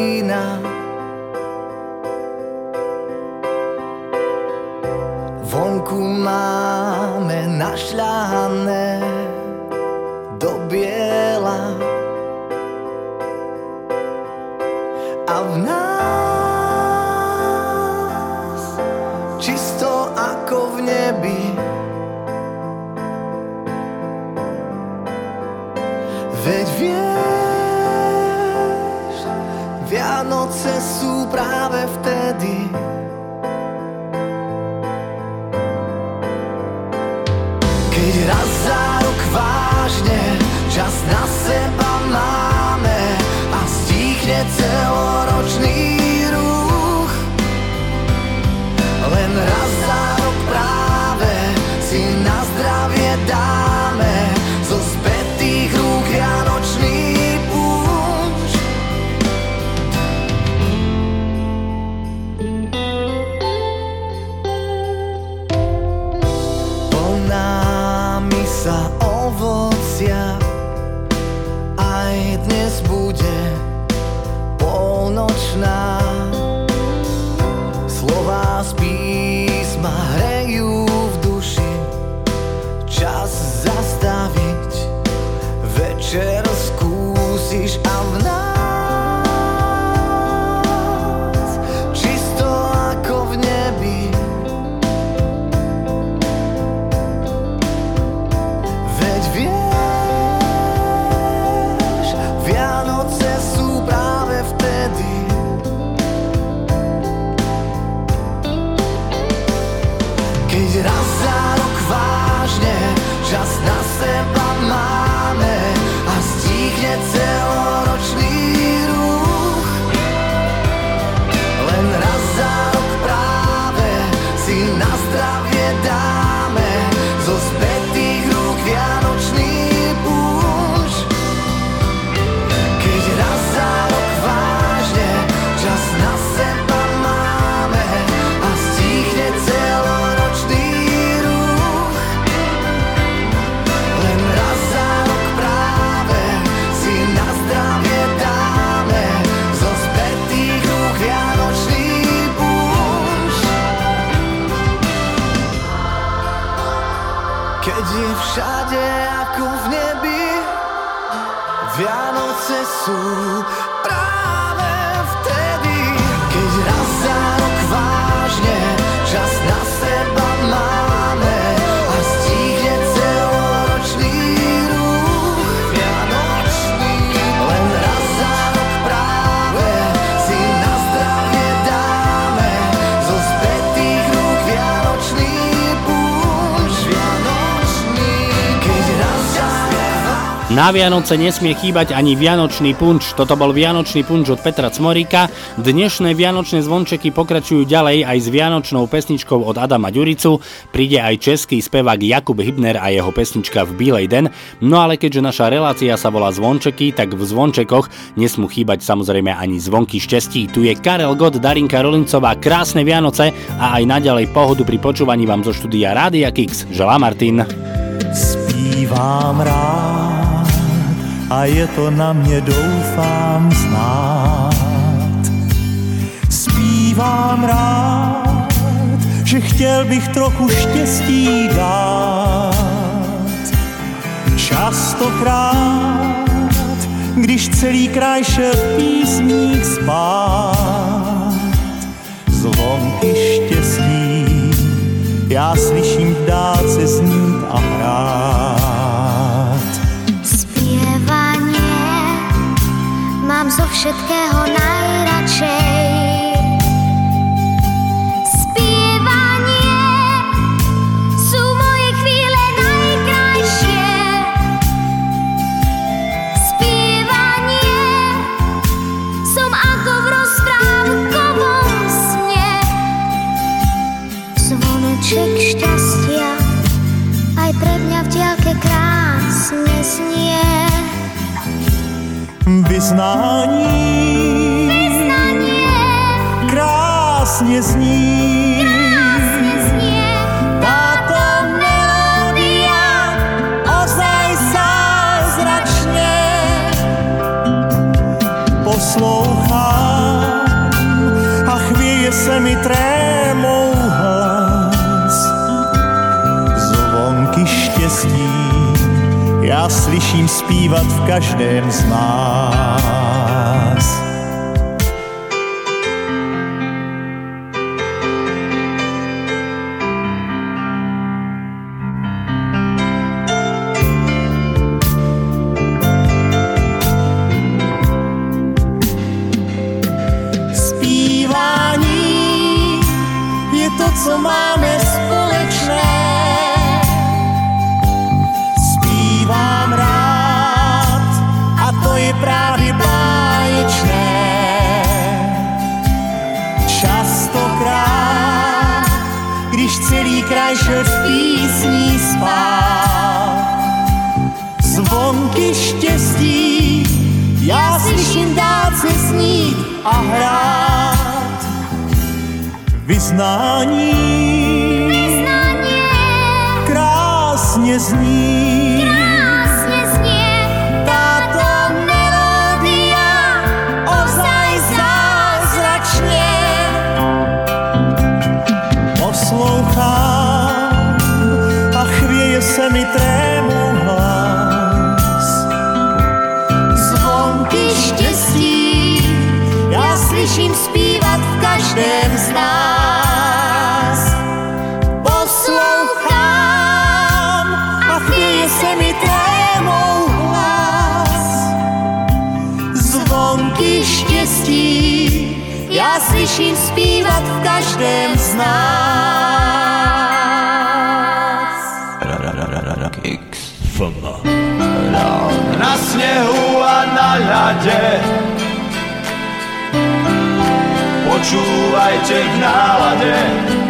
Na Vianoce nesmie chýbať ani Vianočný punč. Toto bol Vianočný punč od Petra Cmoríka. Dnešné Vianočné zvončeky pokračujú ďalej aj s Vianočnou pesničkou od Adama Ďuricu. Príde aj český spevák Jakub Hybner a jeho pesnička v Bílej den. No ale keďže naša relácia sa volá Zvončeky, tak v Zvončekoch nesmú chýbať samozrejme ani zvonky šťastí. Tu je Karel Gott, Darinka Rolincová, krásne Vianoce a aj naďalej pohodu pri počúvaní vám zo štúdia Rádia Kix. Želá Martin. Zpívám rád a je to na mě doufám znát. Zpívám rád, že chtěl bych trochu štěstí dát. Častokrát, když celý kraj šel v písních spát, zvonky štěstí já slyším v dálce znít a hrát. Zo všetkého najradšej. Vyznání, krásně zní. tuším zpívat v každém z nás. Zpívání je to, co máme společné. večer v písni spal. Zvonky štěstí já slyším dát se snít a hrát. Vyznání, Vyznání. krásně zní. Na snehu a na ľade. Počúvajte k nálade.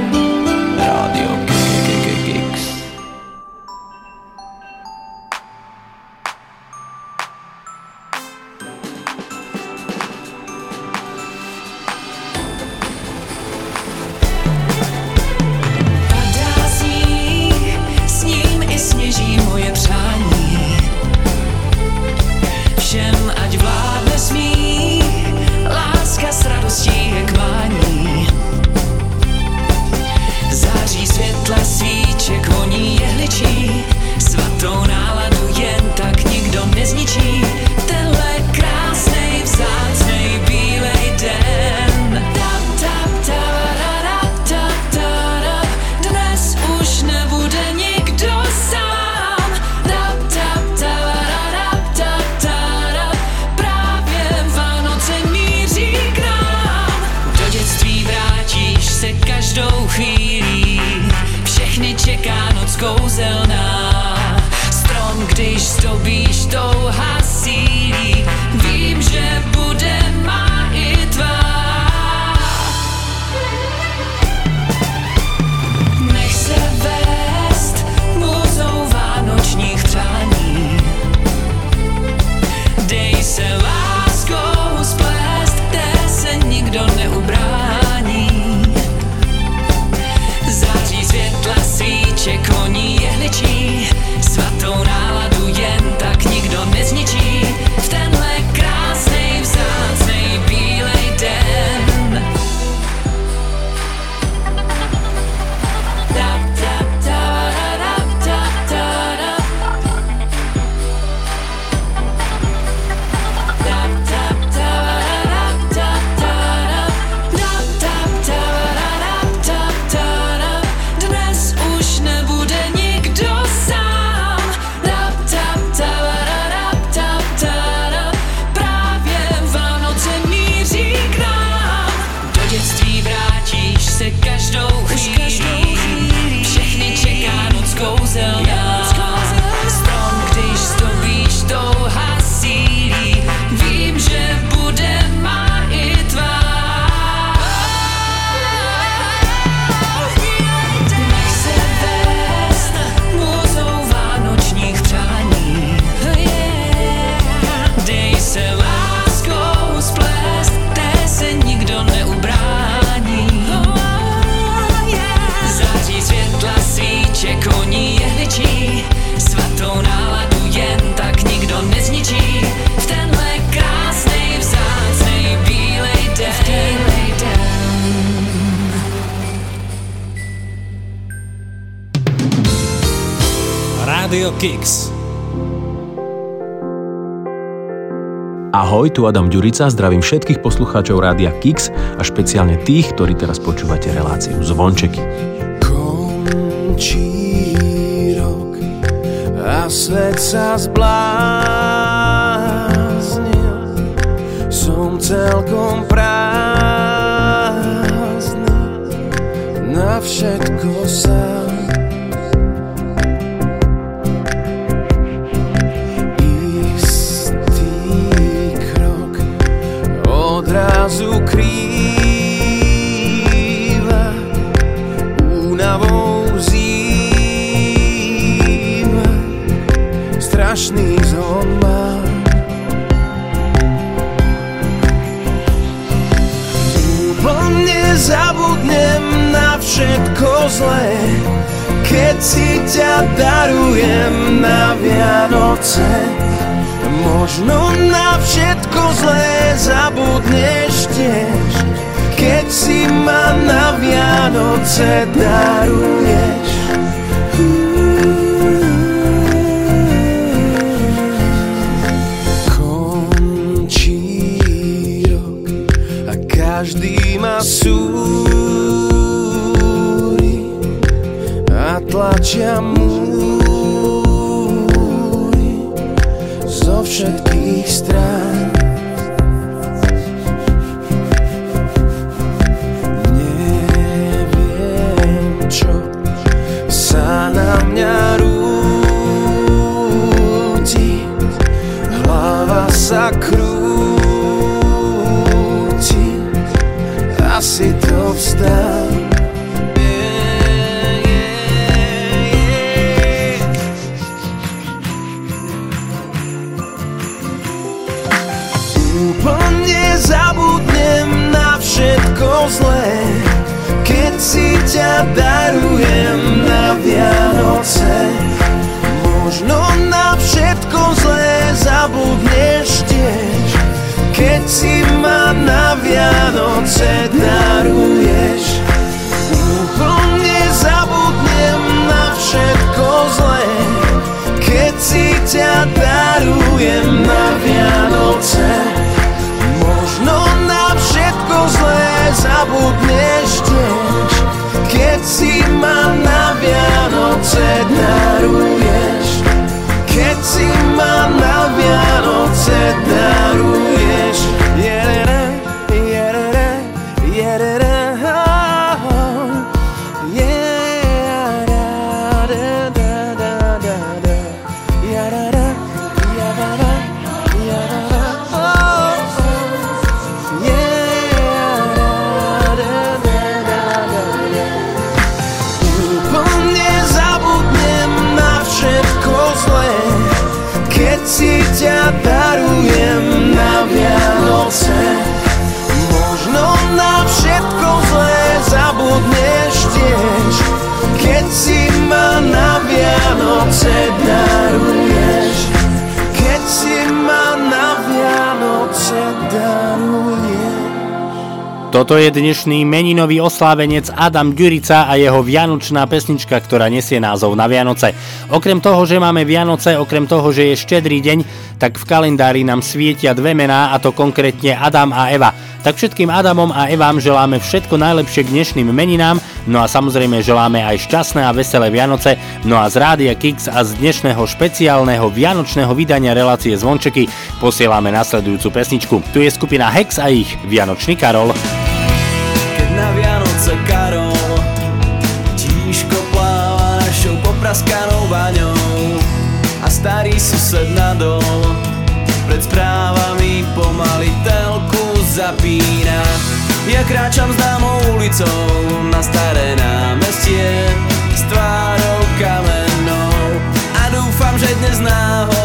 tu Adam Ďurica, zdravím všetkých poslucháčov Rádia Kix a špeciálne tých, ktorí teraz počúvate reláciu Zvončeky. Končí rok a svet sa zbláznil, som celkom prázdny, na všetko sa conceder o je dnešný meninový oslávenec Adam Ďurica a jeho vianočná pesnička, ktorá nesie názov na Vianoce. Okrem toho, že máme Vianoce, okrem toho, že je štedrý deň, tak v kalendári nám svietia dve mená a to konkrétne Adam a Eva. Tak všetkým Adamom a Evám želáme všetko najlepšie k dnešným meninám, no a samozrejme želáme aj šťastné a veselé Vianoce, no a z Rádia Kix a z dnešného špeciálneho vianočného vydania relácie Zvončeky posielame nasledujúcu pesničku. Tu je skupina Hex a ich Vianočný Karol. Kráčam známou ulicou na staré námestie S tvárou kamenou. A dúfam, že dnes náhodou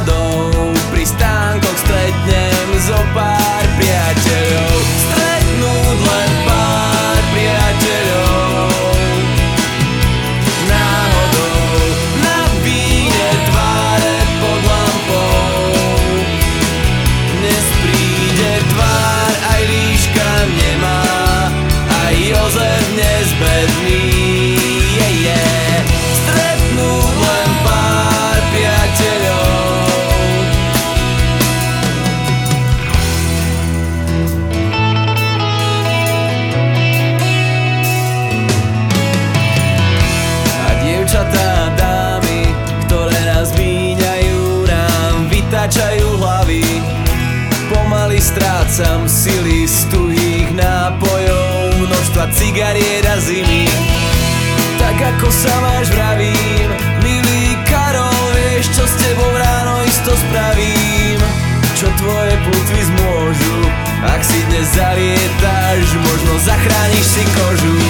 ako sa máš vravím? Milý Karol, vieš čo s tebou ráno isto spravím? Čo tvoje plutvy zmôžu Ak si dnes zarietáš, možno zachrániš si kožu.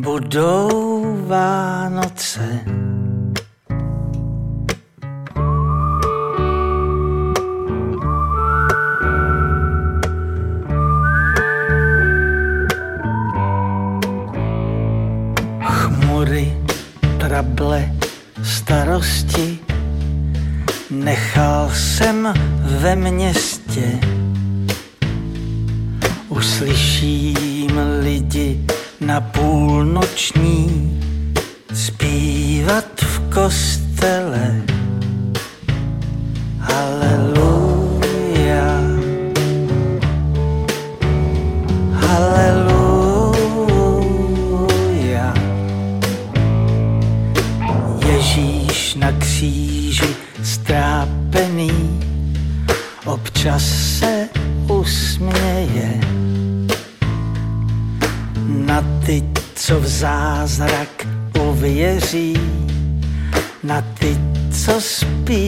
budou Vánoce. Chmury, trable, starosti, nechal jsem ve městě. Uslyším lidi, na půlnoční zpívat v kost not bit so speed.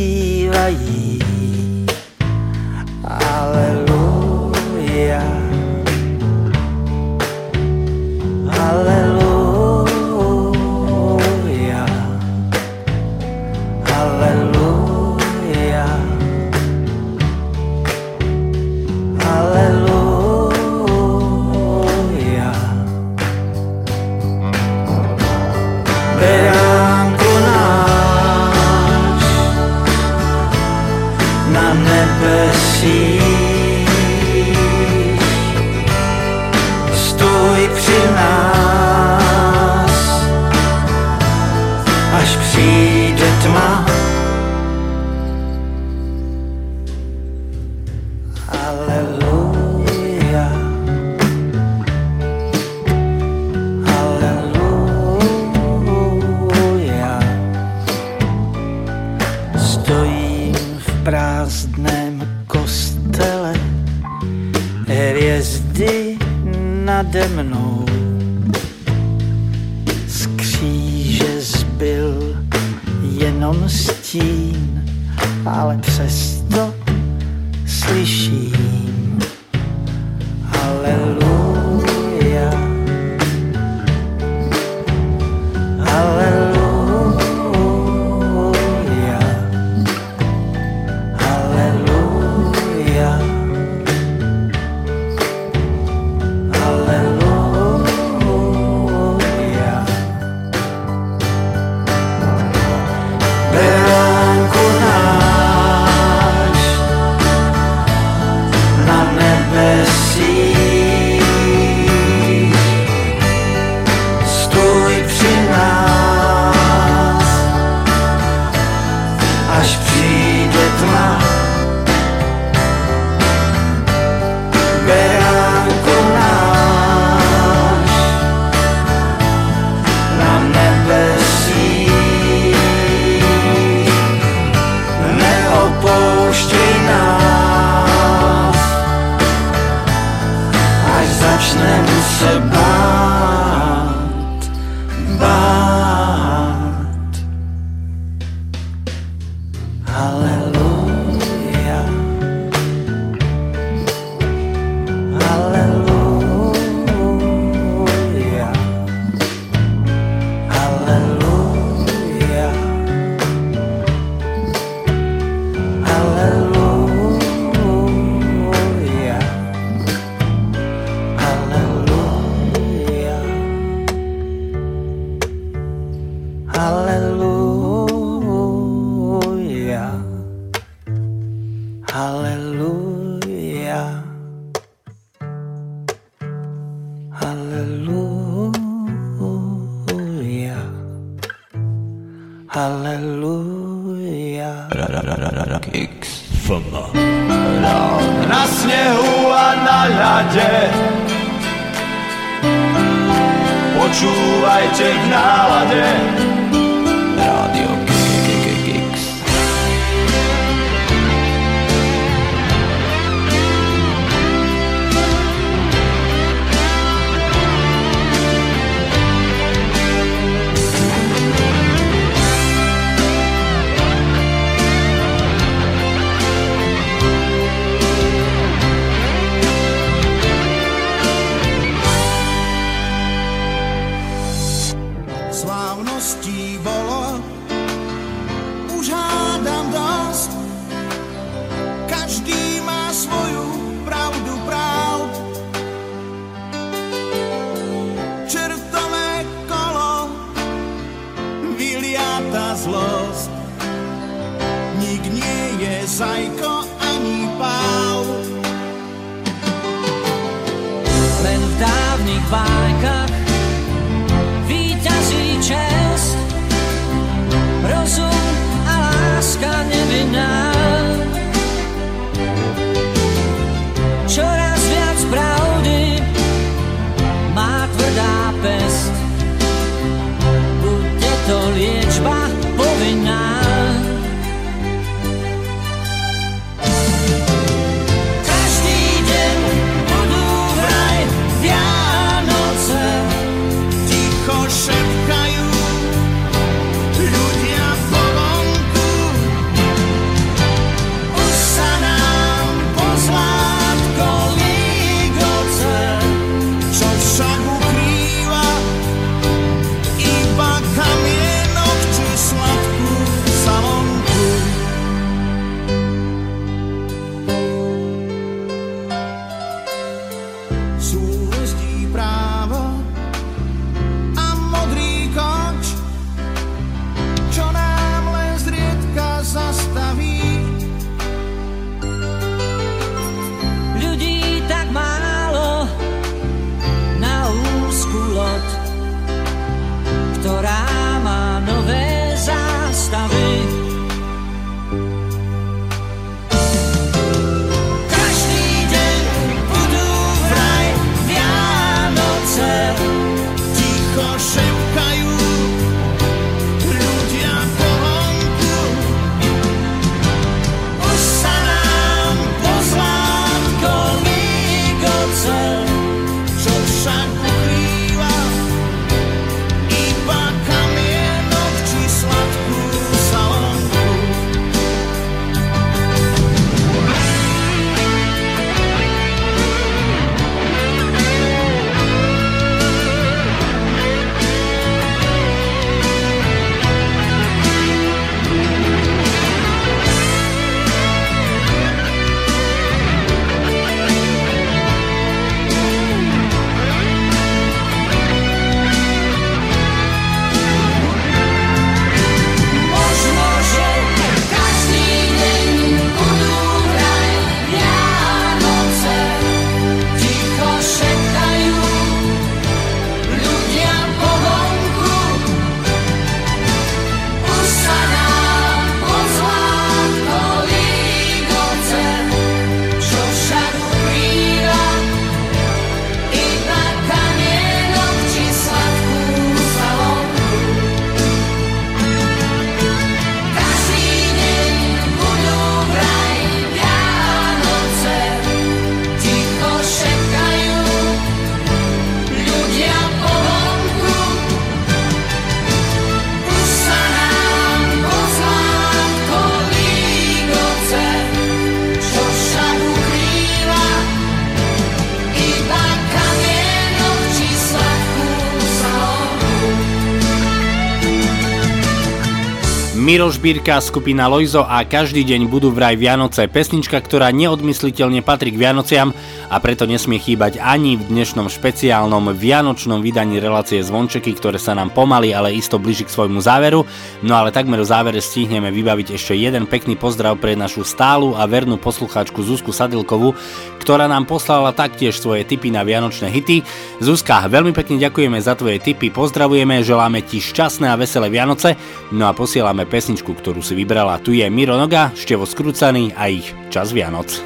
Miro Žbírka, skupina Lojzo a každý deň budú vraj Vianoce. Pesnička, ktorá neodmysliteľne patrí k Vianociam a preto nesmie chýbať ani v dnešnom špeciálnom vianočnom vydaní relácie Zvončeky, ktoré sa nám pomaly, ale isto blíži k svojmu záveru. No ale takmer v závere stihneme vybaviť ešte jeden pekný pozdrav pre našu stálu a vernú poslucháčku Zuzku Sadilkovú, ktorá nám poslala taktiež svoje tipy na vianočné hity. Zuzka, veľmi pekne ďakujeme za tvoje tipy, pozdravujeme, želáme ti šťastné a veselé Vianoce, no a posielame pesničku, ktorú si vybrala. Tu je Miro Noga, Števo Skrúcaný a ich Čas Vianoc.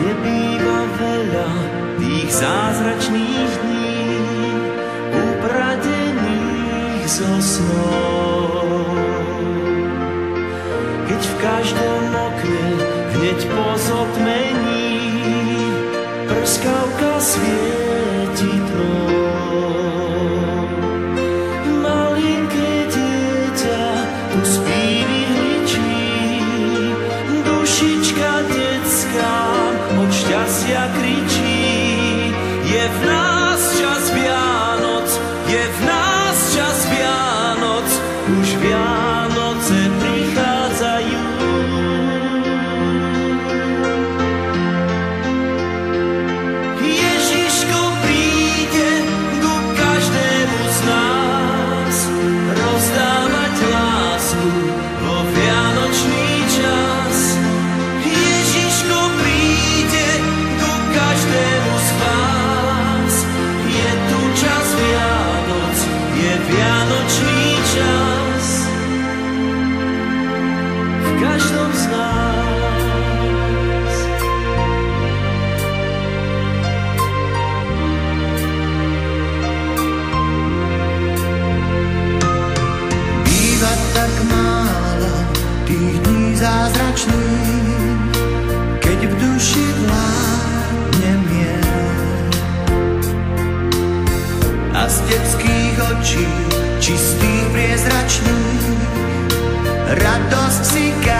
Nebýva veľa tých zázračných dní upradených zo snov. Keď v každom okne hneď po zotmení prskavka svieti sky. Očí, čistých priezračných, radosť si každý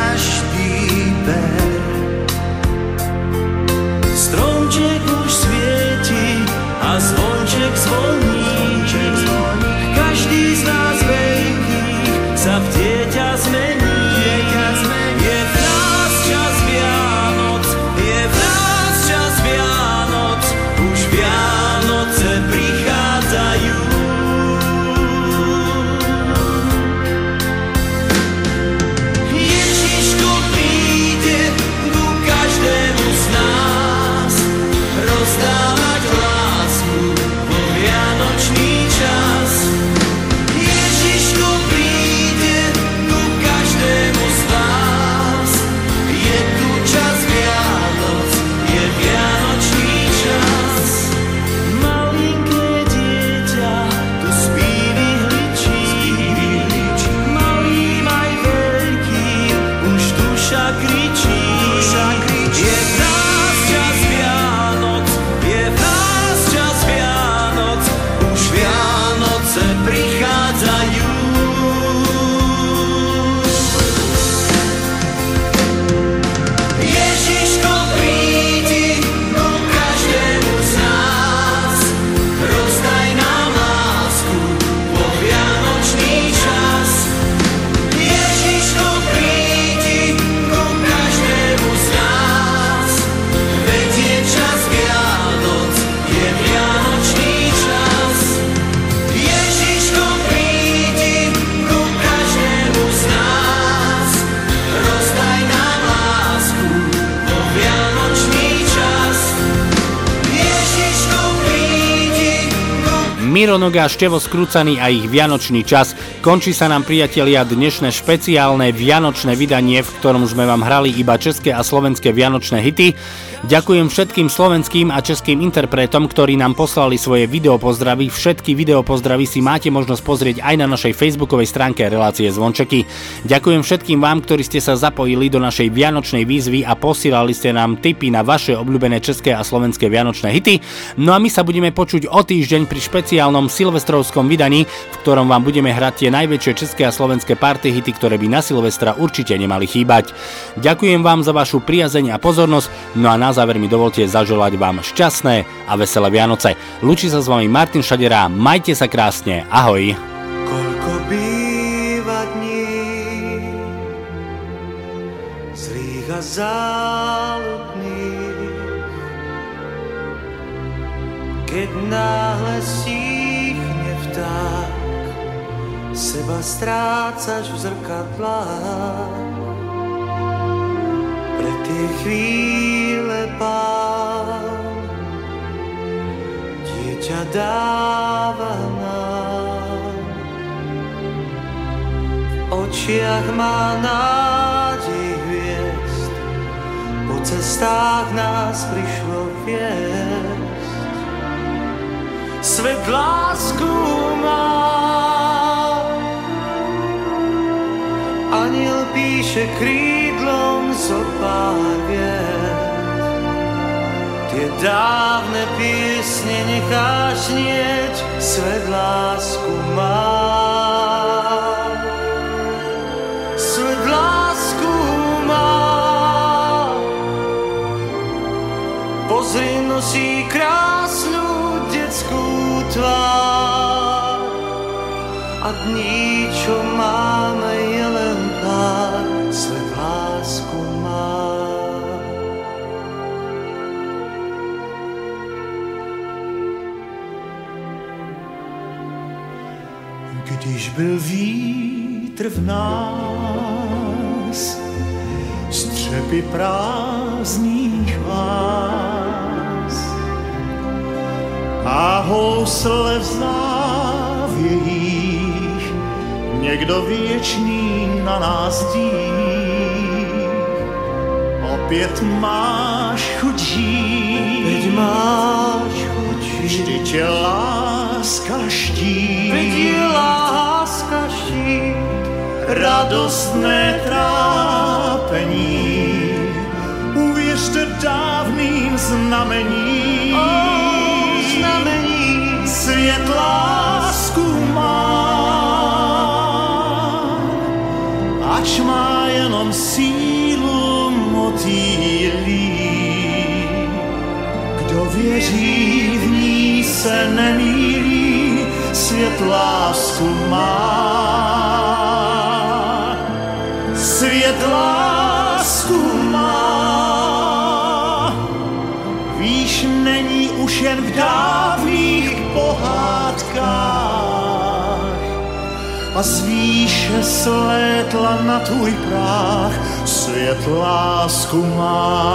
Noga, Števo Skrúcaný a ich Vianočný čas. Končí sa nám, priatelia, dnešné špeciálne Vianočné vydanie, v ktorom sme vám hrali iba české a slovenské Vianočné hity. Ďakujem všetkým slovenským a českým interpretom, ktorí nám poslali svoje videopozdravy. Všetky videopozdravy si máte možnosť pozrieť aj na našej facebookovej stránke relácie Zvončeky. Ďakujem všetkým vám, ktorí ste sa zapojili do našej Vianočnej výzvy a posielali ste nám tipy na vaše obľúbené české a slovenské Vianočné hity. No a my sa budeme počuť o týždeň pri špeciálnom silvestrovskom vydaní, v ktorom vám budeme hrať tie najväčšie české a slovenské party hity, ktoré by na Silvestra určite nemali chýbať. Ďakujem vám za vašu priazeň a pozornosť, no a na na záver mi dovolte zaželať vám šťastné a veselé Vianoce. Lučí sa s vami Martin Šadera, majte sa krásne, ahoj. Koľko býva dní zlých a záludných, keď náhle síchne vták, seba strácaš v zrkadlách. Tie chvíle pán dieťa dáva nám. V očiach má nádej hviezd, po cestách nás prišlo viesť. Svet lásku má, aniel píše krídlom zo pár viet. Tie dávne piesne necháš znieť, svet lásku má. Svet lásku má. Pozri, nosí krásnu detskú tvár a dní, čo máme, byl vítr v nás, střepy prázdných vás a housle v závějích, někdo věčný na nás dí. Opět máš chuť žít, máš chuť vždyť je láska štít. Je láska radostné trápení. Uvěřte dávným znamení. O, znamení. Svět lásku má, ač má jenom sílu motýlí. Kdo věří v ní se nemýlí, svět lásku má. Už jen v dávných pohádkách. A z výše slétla na tvůj práh, svět lásku má.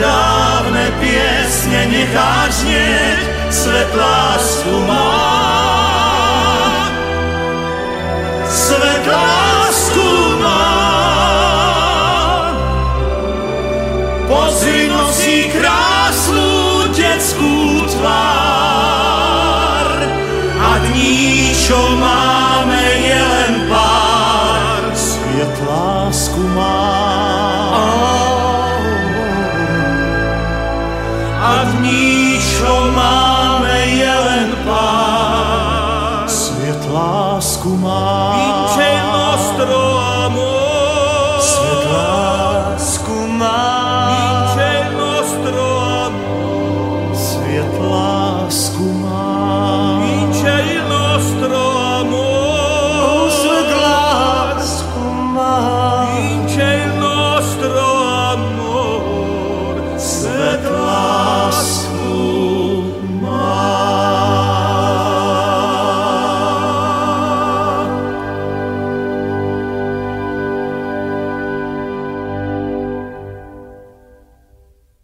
Dávne piesne necháš znieť, svet lásku má. Svet lásku má. Pozri nosí krásnu detskú tvár a dní, čo